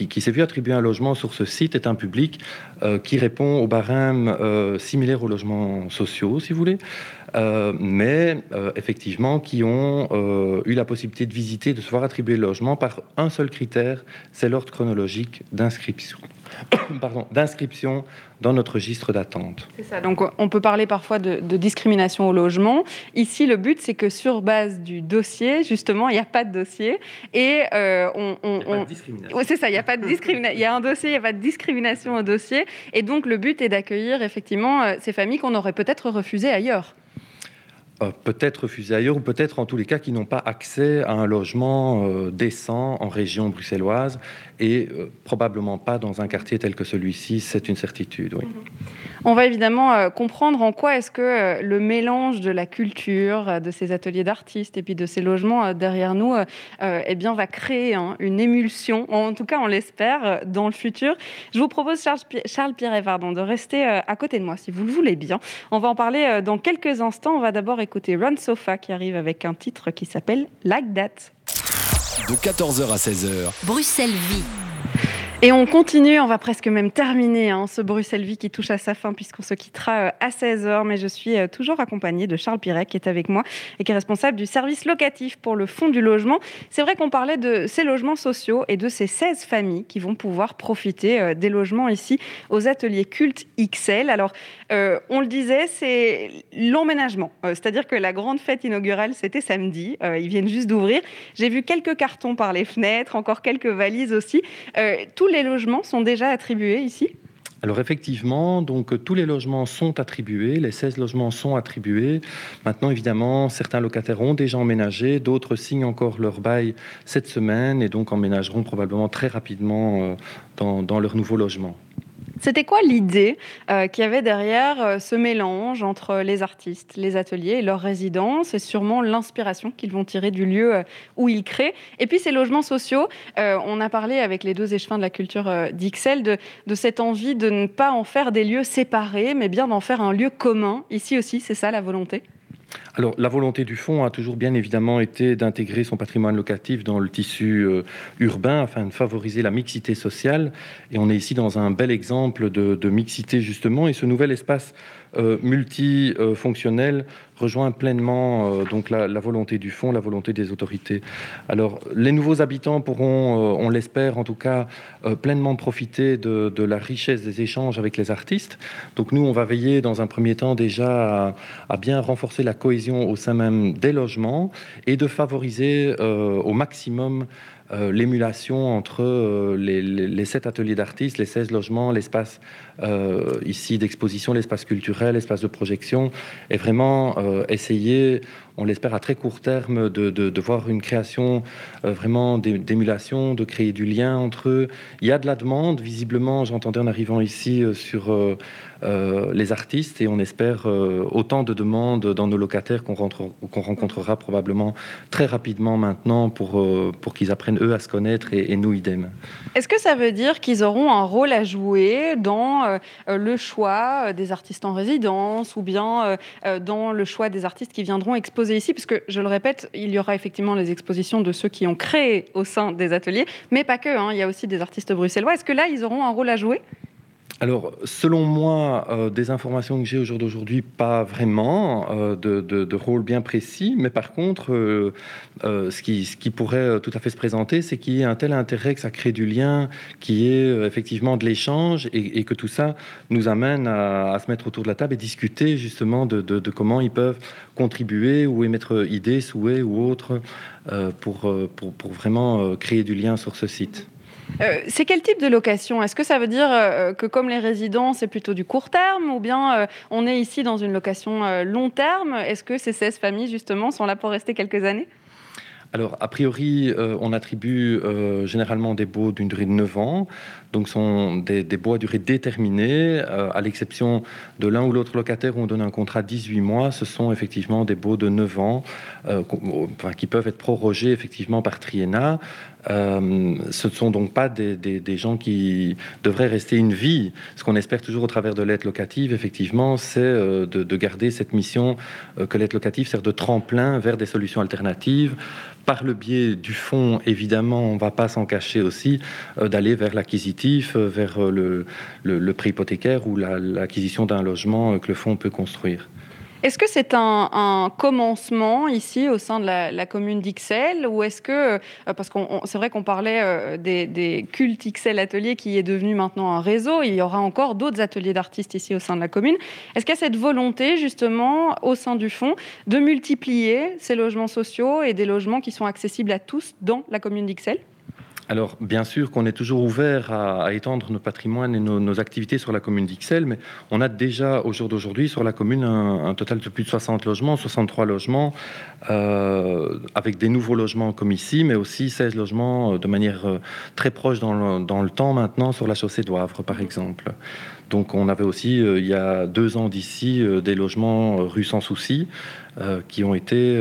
qui, s'est vu attribuer un logement sur ce site est un public qui répond au barème similaire aux logements sociaux, si vous voulez. mais effectivement qui ont eu la possibilité de visiter, de se voir attribuer le logement par un seul critère, c'est l'ordre chronologique d'inscription. d'inscription dans notre registre d'attente. C'est ça. Donc, on peut parler parfois de, discrimination au logement. Ici, le but, c'est que sur base du dossier, justement, il n'y a pas de dossier et euh, on, on, on... discrimination. c'est ça. Il n'y a pas de discrimination. il y a un dossier, il n'y a pas de discrimination au dossier. Et donc, le but est d'accueillir effectivement euh, ces familles qu'on aurait peut-être refusées ailleurs. Euh, peut-être refusés ailleurs ou peut-être en tous les cas qui n'ont pas accès à un logement euh, décent en région bruxelloise et euh, probablement pas dans un quartier tel que celui-ci, c'est une certitude. Oui. On va évidemment comprendre en quoi est-ce que le mélange de la culture, de ces ateliers d'artistes et puis de ces logements derrière nous, eh bien, va créer hein, une émulsion, en tout cas on l'espère, dans le futur. Je vous propose, Charles, Charles Pierre pardon, de rester à côté de moi si vous le voulez bien. On va en parler dans quelques instants. On va d'abord écouter Run Sofa qui arrive avec un titre qui s'appelle Like That. De 14h à 16h. Bruxelles Vie. Et on continue, on va presque même terminer hein, ce Bruxelles Vie qui touche à sa fin puisqu'on se quittera euh, à 16h. Mais je suis euh, toujours accompagnée de Charles Piret qui est avec moi et qui est responsable du service locatif pour le fonds du logement. C'est vrai qu'on parlait de ces logements sociaux et de ces 16 familles qui vont pouvoir profiter euh, des logements ici aux ateliers Culte XL. Alors, on le disait, c'est l'emménagement. C'est-à-dire que la grande fête inaugurale, c'était samedi. ils viennent juste d'ouvrir. J'ai vu quelques cartons par les fenêtres, encore quelques valises aussi. Les logements sont déjà attribués ici? Alors effectivement, donc tous les logements sont attribués, les 16 logements sont attribués. Maintenant, évidemment, certains locataires ont déjà emménagé, d'autres signent encore leur bail cette semaine et donc emménageront probablement très rapidement euh, dans leur nouveau logement. C'était quoi l'idée euh, qu'il y avait derrière euh, ce mélange entre les artistes, les ateliers et leurs résidences et sûrement l'inspiration qu'ils vont tirer du lieu euh, où ils créent? Et puis ces logements sociaux, on a parlé avec les deux échevins de la culture d'Ixelles de, cette envie de ne pas en faire des lieux séparés, mais bien d'en faire un lieu commun. Ici aussi, c'est ça la volonté? Alors, la volonté du fonds a toujours bien évidemment été d'intégrer son patrimoine locatif dans le tissu euh, urbain afin de favoriser la mixité sociale. Et on est ici dans un bel exemple de, mixité justement. Et ce nouvel espace multifonctionnel rejoint pleinement euh, donc la, volonté du fonds, la volonté des autorités. Alors, les nouveaux habitants pourront, euh, on l'espère en tout cas, pleinement profiter de, la richesse des échanges avec les artistes. Donc, nous, on va veiller dans un premier temps déjà à, bien renforcer la cohésion au sein même des logements et de favoriser au maximum euh, l'émulation entre euh, les, sept ateliers d'artistes, les 16 logements, l'espace euh, ici d'exposition, l'espace culturel, l'espace de projection, et vraiment essayer, on l'espère à très court terme, de, voir une création vraiment d'émulation, de créer du lien entre eux. Il y a de la demande, visiblement, j'entendais en arrivant ici sur euh, les artistes et on espère euh, autant de demandes dans nos locataires qu'on rencontrera probablement très rapidement maintenant pour, euh, pour qu'ils apprennent eux à se connaître et, nous idem. Est-ce que ça veut dire qu'ils auront un rôle à jouer dans le choix des artistes en résidence ou bien dans le choix des artistes qui viendront exposer ici? Parce que je le répète, il y aura effectivement les expositions de ceux qui ont créé au sein des ateliers, mais pas que, hein. il y a aussi des artistes bruxellois. Est-ce que là, ils auront un rôle à jouer? Alors, selon moi, euh, des informations que j'ai au jour d'aujourd'hui, pas vraiment euh, de, rôle bien précis, mais par contre, euh, ce, qui, pourrait tout à fait se présenter, c'est qu'il y ait un tel intérêt que ça crée du lien, qui est effectivement de l'échange, et, que tout ça nous amène à, se mettre autour de la table et discuter justement de, comment ils peuvent contribuer ou émettre idées, souhaits ou autres pour, vraiment créer du lien sur ce site. Euh, c'est quel type de location? Est-ce que ça veut dire euh, que comme les résidents, c'est plutôt du court terme ou bien euh, on est ici dans une location long terme? Est-ce que ces 16 familles, justement, sont là pour rester quelques années? Alors, a priori, on attribue généralement des baux d'une durée de 9 ans, donc sont des, des baux à durée déterminée, à l'exception de l'un ou l'autre locataire où on donne un contrat de 18 mois, ce sont effectivement des baux de 9 ans qui peuvent être prorogés effectivement par triennat. Euh, ce ne sont donc pas des, gens qui devraient rester une vie. Ce qu'on espère toujours au travers de l'aide locative, effectivement, c'est euh, de, garder cette mission euh, que l'aide locative sert de tremplin vers des solutions alternatives par le biais du fonds, évidemment, on ne va pas s'en cacher aussi, d'aller vers l'acquisitif, vers le, le, prix hypothécaire ou l'acquisition d'un logement que le fonds peut construire. Est-ce que c'est un, commencement ici au sein de la, commune d'Ixelles ou est-ce que, euh, parce que c'est vrai qu'on parlait euh, des, cultes Ixelles Ateliers qui est devenu maintenant un réseau, il y aura encore d'autres ateliers d'artistes ici au sein de la commune. Est-ce qu'il y a cette volonté justement au sein du fonds de multiplier ces logements sociaux et des logements qui sont accessibles à tous dans la commune d'Ixelles? Alors, bien sûr qu'on est toujours ouvert à, étendre nos patrimoines et nos, activités sur la commune d'Ixelles, mais on a déjà au jour d'aujourd'hui sur la commune un, total de plus de 60 logements, 63 logements, euh, avec des nouveaux logements comme ici, mais aussi 16 logements euh, de manière euh, très proche dans le, temps maintenant sur la chaussée d'Oivre, par exemple. Donc on avait aussi, il y a deux ans d'ici, des logements rue Sans Souci, qui ont été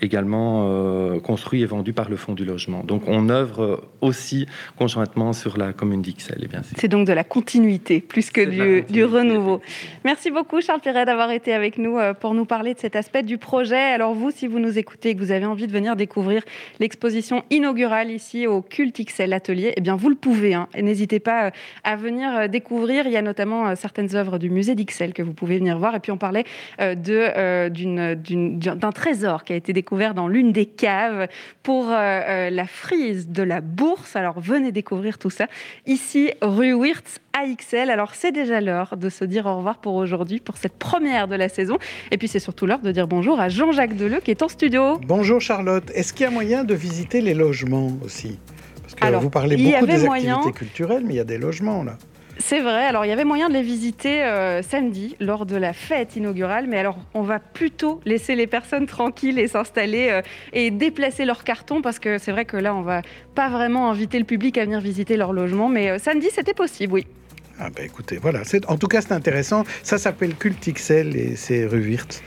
également euh, construit et vendu par le Fonds du logement. Donc on œuvre aussi conjointement sur la commune d'Ixelles. Eh C'est donc de la continuité plus que du, du, renouveau. Merci beaucoup Charles Perret d'avoir été avec nous euh, pour nous parler de cet aspect du projet. Alors vous, si vous nous écoutez et que vous avez envie de venir découvrir l'exposition inaugurale ici au Culte XL Atelier, eh bien vous le pouvez. Hein. N'hésitez pas euh, à venir découvrir. Il y a notamment certaines œuvres du musée d'Ixelles que vous pouvez venir voir. Et puis on parlait d'un trésor qui a été découvert dans l'une des caves pour euh, euh, la frise de la bourse. Alors venez découvrir tout ça ici, rue Wirtz à XL. Alors c'est déjà l'heure de se dire au revoir pour aujourd'hui, pour cette première de la saison. Et puis c'est surtout l'heure de dire bonjour à Jean-Jacques Deleu qui est en studio. Bonjour Charlotte. Est-ce qu'il y a moyen de visiter les logements aussi? Parce que Alors, vous parlez beaucoup des activités culturelles, mais il y a des logements là. C'est vrai. Alors, il y avait moyen de les visiter euh, samedi lors de la fête inaugurale, mais alors on va plutôt laisser les personnes tranquilles et s'installer euh, et déplacer leurs cartons parce que c'est vrai que là, on va pas vraiment inviter le public à venir visiter leur logement, mais euh, samedi, c'était possible, oui. Ah ben écoutez, voilà. En tout cas, c'est intéressant. Ça s'appelle Cult XL et c'est rue Wirtz.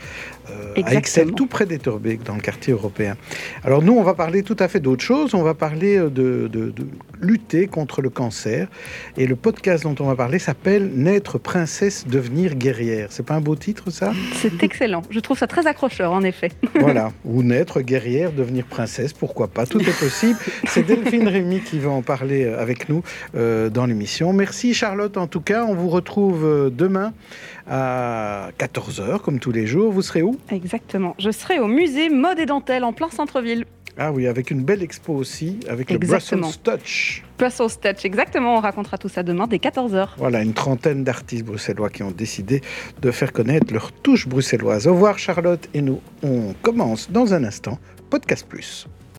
Euh, à Excel, tout près d'Etterbeek, dans le quartier européen. Alors nous, on va parler tout à fait d'autre chose. On va parler euh, de, de, lutter contre le cancer. Et le podcast dont on va parler s'appelle Naître princesse, devenir guerrière. C'est pas un beau titre, ça? C'est excellent. Je trouve ça très accrocheur, en effet. voilà. Ou naître guerrière, devenir princesse, pourquoi pas? Tout est possible. C'est Delphine Rémy qui va en parler euh, avec nous dans l'émission. Merci Charlotte, en tout cas. On vous retrouve demain à 14h, comme tous les jours. Vous serez où? Exactement. Je serai au musée Mode et Dentelle, en plein centre-ville. Ah oui, avec une belle expo aussi, avec le Brussels Touch. Brussels Touch, exactement. On racontera tout ça demain dès 14h. Voilà, une trentaine d'artistes bruxellois qui ont décidé de faire connaître leur touche bruxelloise. Au revoir Charlotte et nous, on commence dans un instant Podcast Plus.